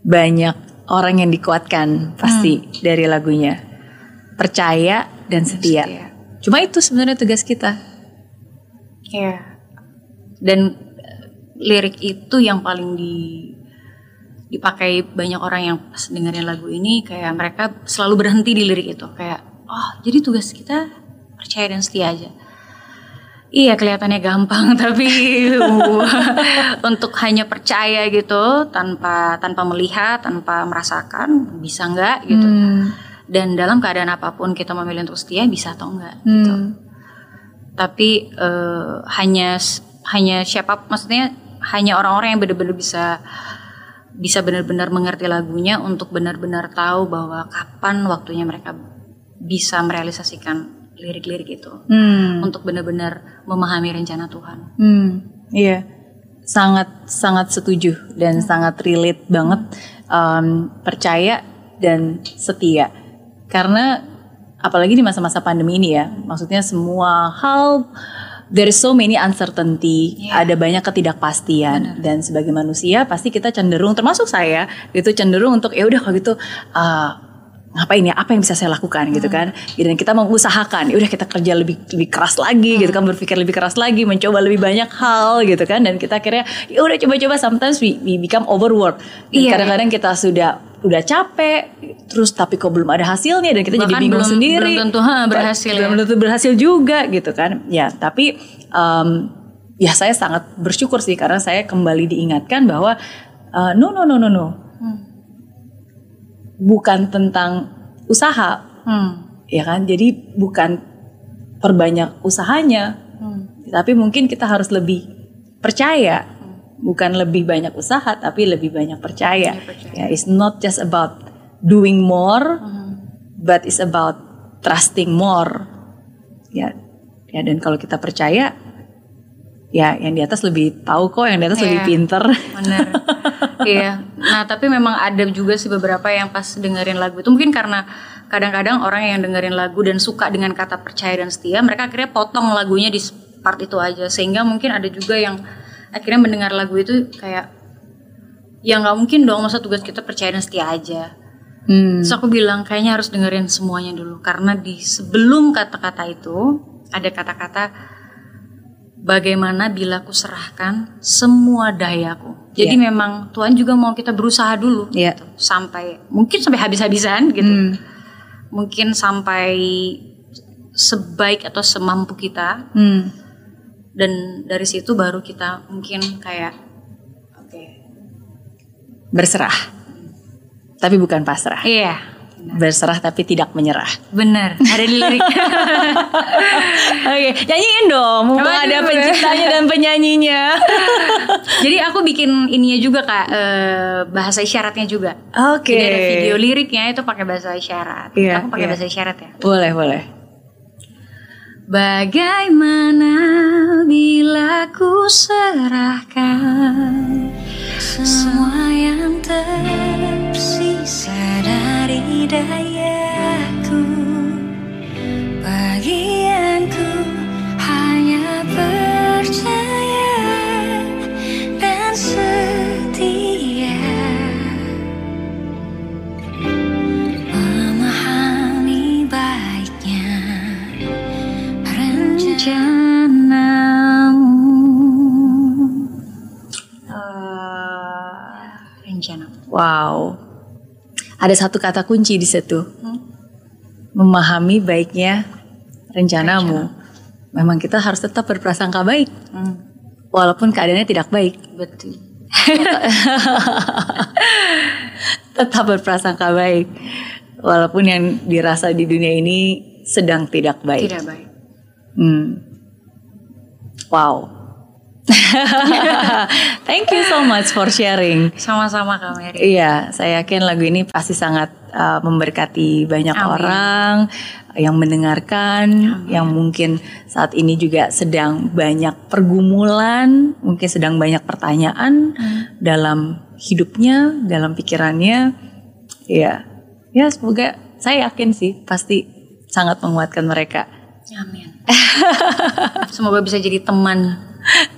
Banyak orang yang dikuatkan pasti dari lagunya. Percaya dan setia. Setia. Cuma itu sebenarnya tugas kita. Iya. Dan eh, lirik itu yang paling di dipakai banyak orang yang pas dengerin lagu ini kayak mereka selalu berhenti di lirik itu kayak oh jadi tugas kita percaya dan setia aja. Iya kelihatannya gampang tapi untuk hanya percaya gitu tanpa tanpa melihat tanpa merasakan bisa nggak gitu Hmm. dan dalam keadaan apa pun kita memilih untuk setia bisa atau enggak gitu Hmm. tapi eh, hanya hanya siapa maksudnya hanya orang-orang yang benar-benar bisa bisa benar-benar mengerti lagunya untuk benar-benar tahu bahwa kapan waktunya mereka bisa merealisasikan lirik-lirik itu Hmm. untuk benar-benar memahami rencana Tuhan. Hmm, iya, sangat sangat setuju dan sangat relate banget um, percaya dan setia karena apalagi di masa-masa pandemi ini ya, maksudnya semua hal there is so many uncertainty, Iya. ada banyak ketidakpastian dan sebagai manusia pasti kita cenderung termasuk saya itu cenderung untuk ya udah kalau gitu uh, ngapain ya? Apa yang bisa saya lakukan gitu kan? Dan kita mengusahakan ya udah kita kerja lebih lebih keras lagi gitu kan? Berpikir lebih keras lagi mencoba lebih banyak hal gitu kan? Dan kita akhirnya ya udah coba-coba. Sometimes we, we become overwork Iya, kadang-kadang kita sudah udah capek terus tapi kok belum ada hasilnya dan kita jadi Bahkan bingung belum- sendiri. belum tentu, ha, berhasil belum ya. tentu berhasil juga gitu kan? Ya tapi em, ya saya sangat bersyukur sih karena saya kembali diingatkan bahwa eh, no no no no no bukan tentang usaha Hmm. ya kan jadi bukan perbanyak usahanya Hmm. tapi mungkin kita harus lebih percaya bukan lebih banyak usaha tapi lebih banyak percaya percaya. ya it's not just about doing more Hmm. but it's about trusting more ya ya dan kalau kita percaya ya yang di atas lebih tahu kok yang di atas Iya. lebih pinter Bener. iya. Nah tapi memang ada juga sih beberapa yang pas dengerin lagu itu mungkin karena kadang-kadang orang yang dengerin lagu dan suka dengan kata percaya dan setia, mereka akhirnya potong lagunya di part itu aja sehingga mungkin ada juga yang akhirnya mendengar lagu itu kayak ya nggak mungkin dong masa tugas kita percaya dan setia aja. Hmm. Terus aku bilang kayaknya harus dengerin semuanya dulu karena di sebelum kata-kata itu ada kata-kata bagaimana bila ku serahkan semua dayaku. Jadi Iya. memang Tuhan juga mau kita berusaha dulu Iya. gitu. sampai mungkin sampai habis-habisan gitu. Hmm. Mungkin sampai sebaik atau semampu kita Hmm. dan dari situ baru kita mungkin kayak oke. berserah tapi bukan pasrah Iya. Berserah tapi tidak menyerah Bener, ada di lirik. Oke, nyanyiin dong, mumpung ada penciptanya dan penyanyinya. Jadi aku bikin ininya juga kak eh, bahasa isyaratnya juga. Oke. Jadi ada video liriknya itu pakai bahasa isyarat. Iya, aku pakai iya. bahasa isyarat ya. Boleh, boleh. Bagaimana bila ku serahkan semua yang tersisa dari dayaku Bagianku hanya percaya dan setia. Memahami baiknya rencanamu. Eh, rencana. Wow. Ada satu kata kunci di situ. Hmm. Memahami baiknya rencanamu. Memang kita harus tetap berprasangka baik hmm, walaupun keadaannya tidak baik. betul Tetap berprasangka baik walaupun yang dirasa di dunia ini sedang tidak baik. tidak baik Hmm. Wow. Thank you so much for sharing. Sama-sama Kak Mary. Iya, saya yakin lagu ini pasti sangat uh, memberkati banyak Amin. orang yang mendengarkan, yang mungkin saat ini juga sedang banyak pergumulan, mungkin sedang banyak pertanyaan dalam hidupnya, dalam pikirannya. Iya, ya semoga saya yakin sih pasti sangat menguatkan mereka. Amin. Semoga bisa jadi teman.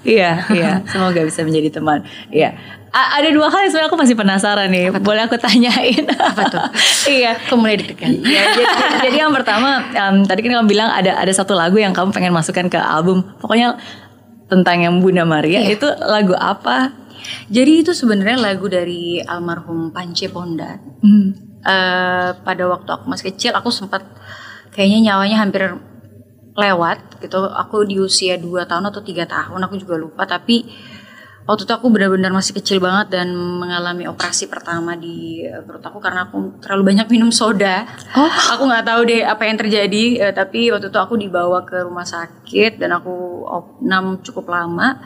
Iya, iya. Semoga bisa menjadi teman. Iya. A- ada dua hal yang sebenarnya aku masih penasaran nih. Boleh aku tanyain? Apa tuh? iya. Aku mulai deg-degan. Ya, jadi, jadi yang pertama, em, tadi kan kamu bilang ada ada satu lagu yang kamu pengen masukkan ke album. Pokoknya tentang yang Bunda Maria Iya. itu lagu apa? Jadi itu sebenarnya lagu dari almarhum Pance Pondan. Hmm. Eh, pada waktu aku masih kecil aku sempat kayaknya nyawanya hampir lewat gitu. Aku di usia 2 tahun atau tiga tahun aku juga lupa tapi waktu itu aku benar-benar masih kecil banget dan mengalami operasi pertama di eh, perut aku karena aku terlalu banyak minum soda. Oh. Aku nggak tahu deh apa yang terjadi eh, tapi waktu itu aku dibawa ke rumah sakit dan aku opnam cukup lama.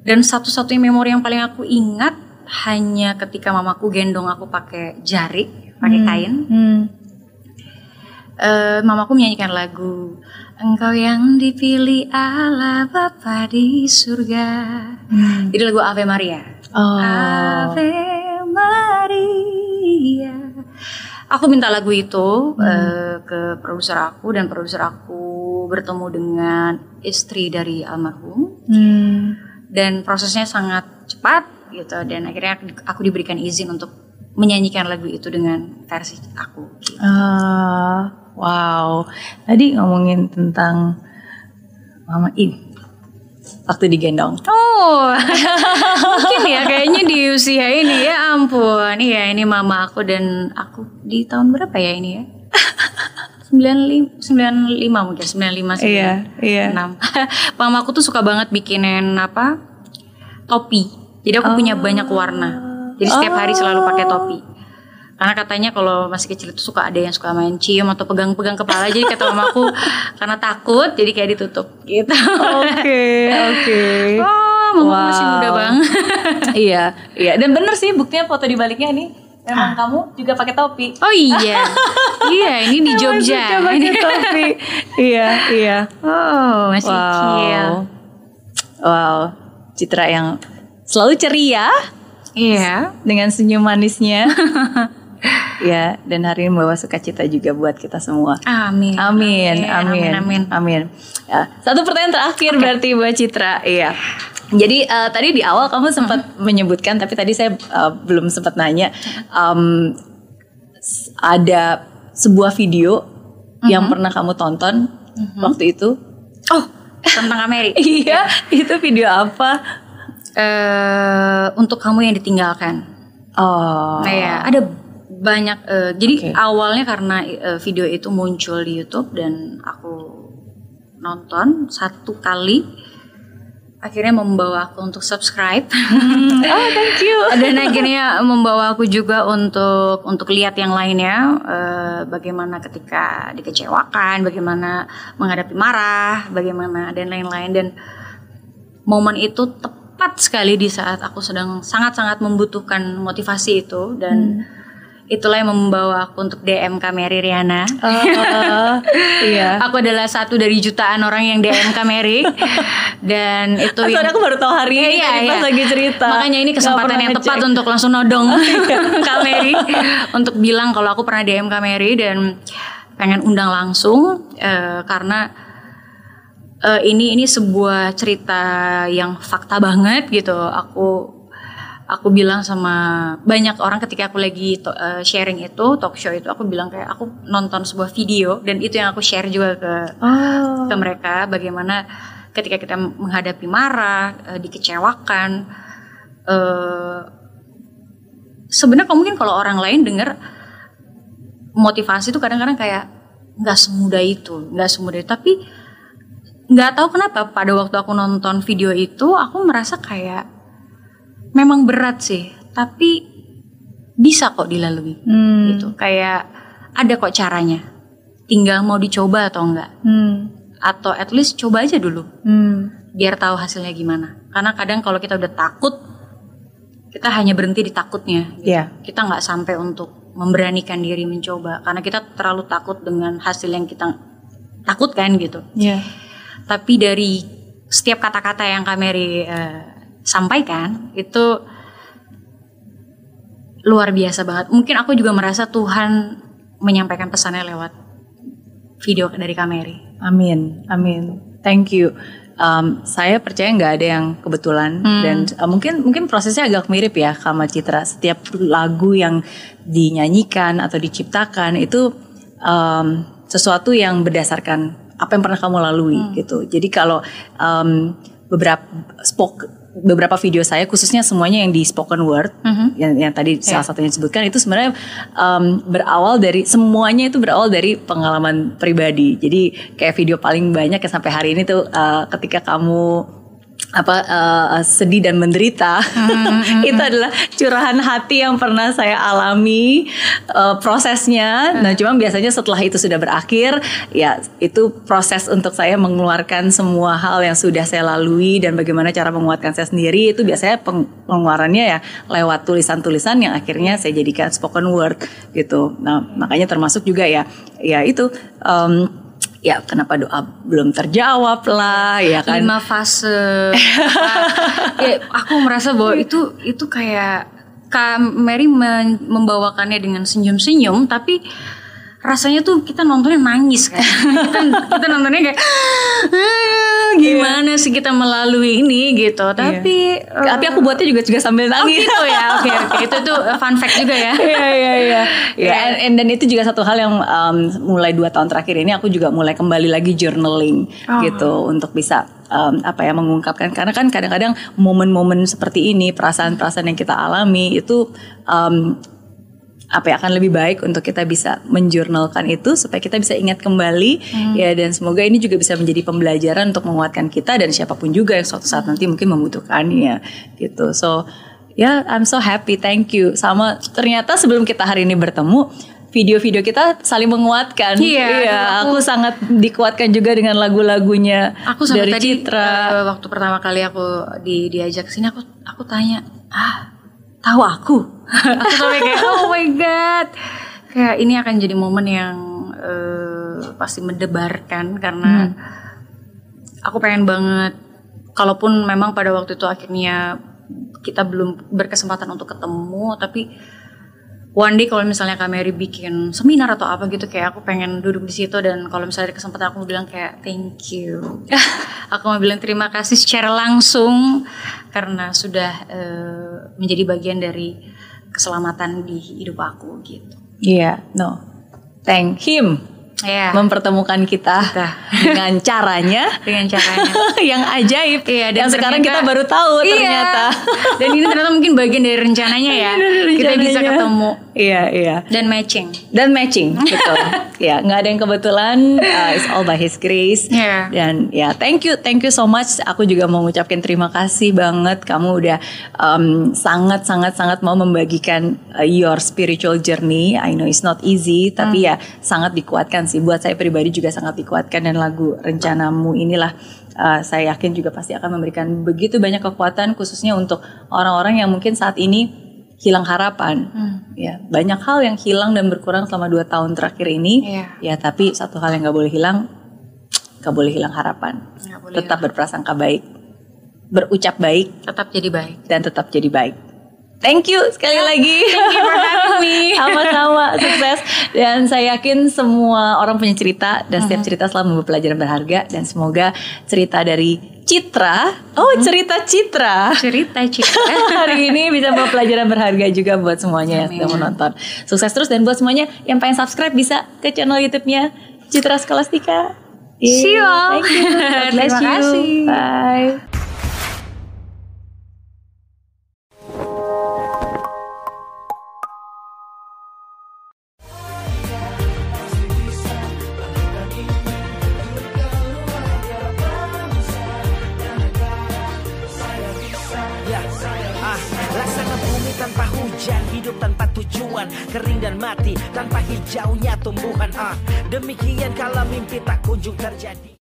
Dan satu-satunya memori yang paling aku ingat hanya ketika mamaku gendong aku pakai jari, pakai kain. Hmm. Eh, mamaku menyanyikan lagu Engkau yang dipilih Allah Bapa di surga. Hmm. Jadi lagu Ave Maria. Oh. Ave Maria. Aku minta lagu itu eh, ke produser aku dan produser aku bertemu dengan istri dari almarhum Hmm. dan prosesnya sangat cepat gitu dan akhirnya aku- diberikan izin untuk menyanyikan lagu itu dengan versi aku. gitu. Ah, wow. Tadi ngomongin tentang Mama In. Waktu digendong. Oh, mungkin ya kayaknya di usia ini ya ampun. Iya ini mama aku dan aku di tahun berapa ya ini ya? 95, 95 mungkin 95 sih. Iya, iya. 6. mama aku tuh suka banget bikinin apa? Topi. Jadi aku punya banyak warna. Jadi setiap hari selalu pakai topi. Karena katanya kalau masih kecil itu suka ada yang suka main cium atau pegang-pegang kepala jadi kata mamaku karena takut jadi kayak ditutup gitu. Oke, oke. Oh, mama masih Wow. muda banget. iya, iya. Dan bener sih buktinya foto di baliknya nih. Memang kamu juga pakai topi. Oh iya, iya ini di Jogja. Pakai topi. iya, iya. Oh masih Wow. kecil. Wow. Citra yang selalu ceria Iya. dengan senyum manisnya. Ya, dan hari ini membawa sukacita juga buat kita semua. Amin. Amin, amin, Amin. Amin. amin. Ya, satu pertanyaan terakhir berarti buat Citra. Iya. Jadi eh, tadi di awal kamu sempat menyebutkan, tapi tadi saya eh, belum sempat nanya. S- ada sebuah video yang pernah kamu tonton waktu itu. Oh tentang Ameri. Iya, itu video apa? Eh, untuk kamu yang ditinggalkan. Oh, Nah ya ada banyak. eh, jadi Oke. awalnya karena eh, video itu muncul di YouTube dan aku nonton satu kali, akhirnya membawa aku untuk subscribe. oh thank you. dan akhirnya membawa aku juga untuk untuk lihat yang lainnya eh, bagaimana ketika dikecewakan, bagaimana menghadapi marah, bagaimana dan lain-lain dan momen itu tepat sekali di saat aku sedang sangat-sangat membutuhkan motivasi itu dan itulah yang membawa aku untuk DM Kak Mary Riana. Oh, iya. Aku adalah satu dari jutaan orang yang DM Kak Mary dan itu Oh, yang aku baru tahu hari ini Iya, iya. pas lagi cerita. Makanya ini kesempatan yang tepat untuk langsung nodong Kak Mary untuk bilang kalau aku pernah DM Kak Mary dan pengen undang langsung eh, karena eh, ini ini sebuah cerita yang fakta banget gitu. Aku aku bilang sama banyak orang ketika aku lagi to- eh, sharing itu talk show itu aku bilang kayak aku nonton sebuah video dan itu yang aku share juga ke Oh. ke mereka bagaimana ketika kita menghadapi marah, eh, dikecewakan, eh, sebenarnya mungkin kalau orang lain dengar motivasi itu kadang-kadang kayak nggak semudah itu, nggak semudah itu. Tapi nggak tahu kenapa pada waktu aku nonton video itu aku merasa kayak memang berat sih, tapi bisa kok dilalui Hmm. gitu. Kayak ada kok caranya. Tinggal mau dicoba atau enggak Hmm. atau at least coba aja dulu. Hmm. biar tahu hasilnya gimana karena kadang kalau kita udah takut kita hanya berhenti di takutnya gitu. Iya. kita nggak sampai untuk memberanikan diri mencoba karena kita terlalu takut dengan hasil yang kita takutkan gitu Iya. tapi dari setiap kata-kata yang Kameri eh, sampaikan itu luar biasa banget. Mungkin aku juga merasa Tuhan menyampaikan pesannya lewat video dari Kameri. Amin, amin. Thank you. Um, saya percaya nggak ada yang kebetulan Hmm. dan uh, mungkin mungkin prosesnya agak mirip ya sama Citra. Setiap lagu yang dinyanyikan atau diciptakan itu um, sesuatu yang berdasarkan apa yang pernah kamu lalui gitu. Jadi kalau um, beberapa spoke beberapa video saya khususnya semuanya yang di spoken word Mhm. yang, yang tadi salah satunya disebutkan itu sebenarnya um, berawal dari semuanya itu berawal dari pengalaman pribadi. Jadi kayak video paling banyak yang sampai hari ini tuh uh, ketika kamu apa uh, sedih dan menderita itu adalah curahan hati yang pernah saya alami uh, prosesnya. Nah, cuma biasanya setelah itu sudah berakhir, ya itu proses untuk saya mengeluarkan semua hal yang sudah saya lalui dan bagaimana cara menguatkan saya sendiri itu biasanya peng- pengeluarannya ya lewat tulisan-tulisan yang akhirnya saya jadikan spoken word gitu. Nah, makanya termasuk juga ya ya itu um, ya kenapa doa belum terjawab lah ya kan Lima fase. ya, aku merasa bahwa itu itu kayak Kameri men- membawakannya dengan senyum-senyum, tapi rasanya tuh kita nontonnya nangis kan. kita, kita nontonnya kayak "Ah, gimana sih kita melalui ini gitu. Tapi eh, tapi aku buatnya juga juga sambil Oh nangis gitu ya, oke oke itu tuh fun fact juga ya. Iya iya iya. Ya, dan itu juga satu hal yang um, mulai dua tahun terakhir ini aku juga mulai kembali lagi journaling Oh. gitu untuk bisa um, apa ya mengungkapkan karena kan kadang-kadang momen-momen seperti ini perasaan-perasaan yang kita alami itu um, apa ya akan lebih baik untuk kita bisa menjurnalkan itu supaya kita bisa ingat kembali ya. Dan semoga ini juga bisa menjadi pembelajaran untuk menguatkan kita dan siapa pun juga yang suatu saat nanti mungkin membutuhkannya gitu. So ya I'm so happy. Thank you. Sama ternyata sebelum kita hari ini bertemu video-video kita saling menguatkan. Iya, aku, sangat dikuatkan juga dengan lagu-lagunya Aku sampai dari tadi Citra. eh, waktu pertama kali aku di diajak sini aku aku tanya, "Ah, tahu aku?" aku sampai kayak, "Oh my god." Kayak ini akan jadi momen yang eh, pasti mendebarkan karena aku pengen banget kalaupun memang pada waktu itu akhirnya kita belum berkesempatan untuk ketemu tapi one day kalau misalnya Kameri bikin seminar atau apa gitu kayak aku pengen duduk di situ dan kalau misalnya ada kesempatan aku mau bilang kayak thank you. Aku mau bilang terima kasih secara langsung karena sudah eh, menjadi bagian dari keselamatan di hidup aku gitu. Iya no. Thank him ya mempertemukan kita Kita. dengan caranya. Dengan caranya. Yang ajaib. Iya, dan yang sekarang kita baru tahu Iya. ternyata. Dan ini ternyata mungkin bagian dari rencananya ya. Kita bisa ketemu. Iya iya. Dan matching. Dan matching betul. Ya nggak ada yang kebetulan uh, it's all by his grace. Iya. dan ya thank you thank you so much. Aku juga mau ngucapin terima kasih banget. Kamu udah um, sangat sangat sangat mau membagikan uh, your spiritual journey. I know it's not easy tapi ya sangat dikuatkan sih. Buat saya pribadi juga sangat dikuatkan dan lagu rencanamu inilah uh, saya yakin juga pasti akan memberikan begitu banyak kekuatan khususnya untuk orang-orang yang mungkin saat ini hilang harapan. Ya banyak hal yang hilang dan berkurang selama dua tahun terakhir ini. Iya. ya tapi satu hal yang nggak boleh hilang nggak boleh hilang harapan. Boleh tetap berprasangka baik berucap baik tetap jadi baik. dan tetap jadi baik thank you sekali lagi thank you for having me sama-sama sukses dan saya yakin semua orang punya cerita dan setiap cerita selalu membawa pelajaran berharga dan semoga cerita dari Citra oh cerita Citra cerita cerita hari ini bisa bawa pelajaran berharga juga buat semuanya yang sedang menonton. Sukses terus dan buat semuanya yang pengen subscribe bisa ke channel YouTube-nya Citra Skolastika. See you all. Thank you. God bless Terima you. kasih. Bye. Kunjung terjadi.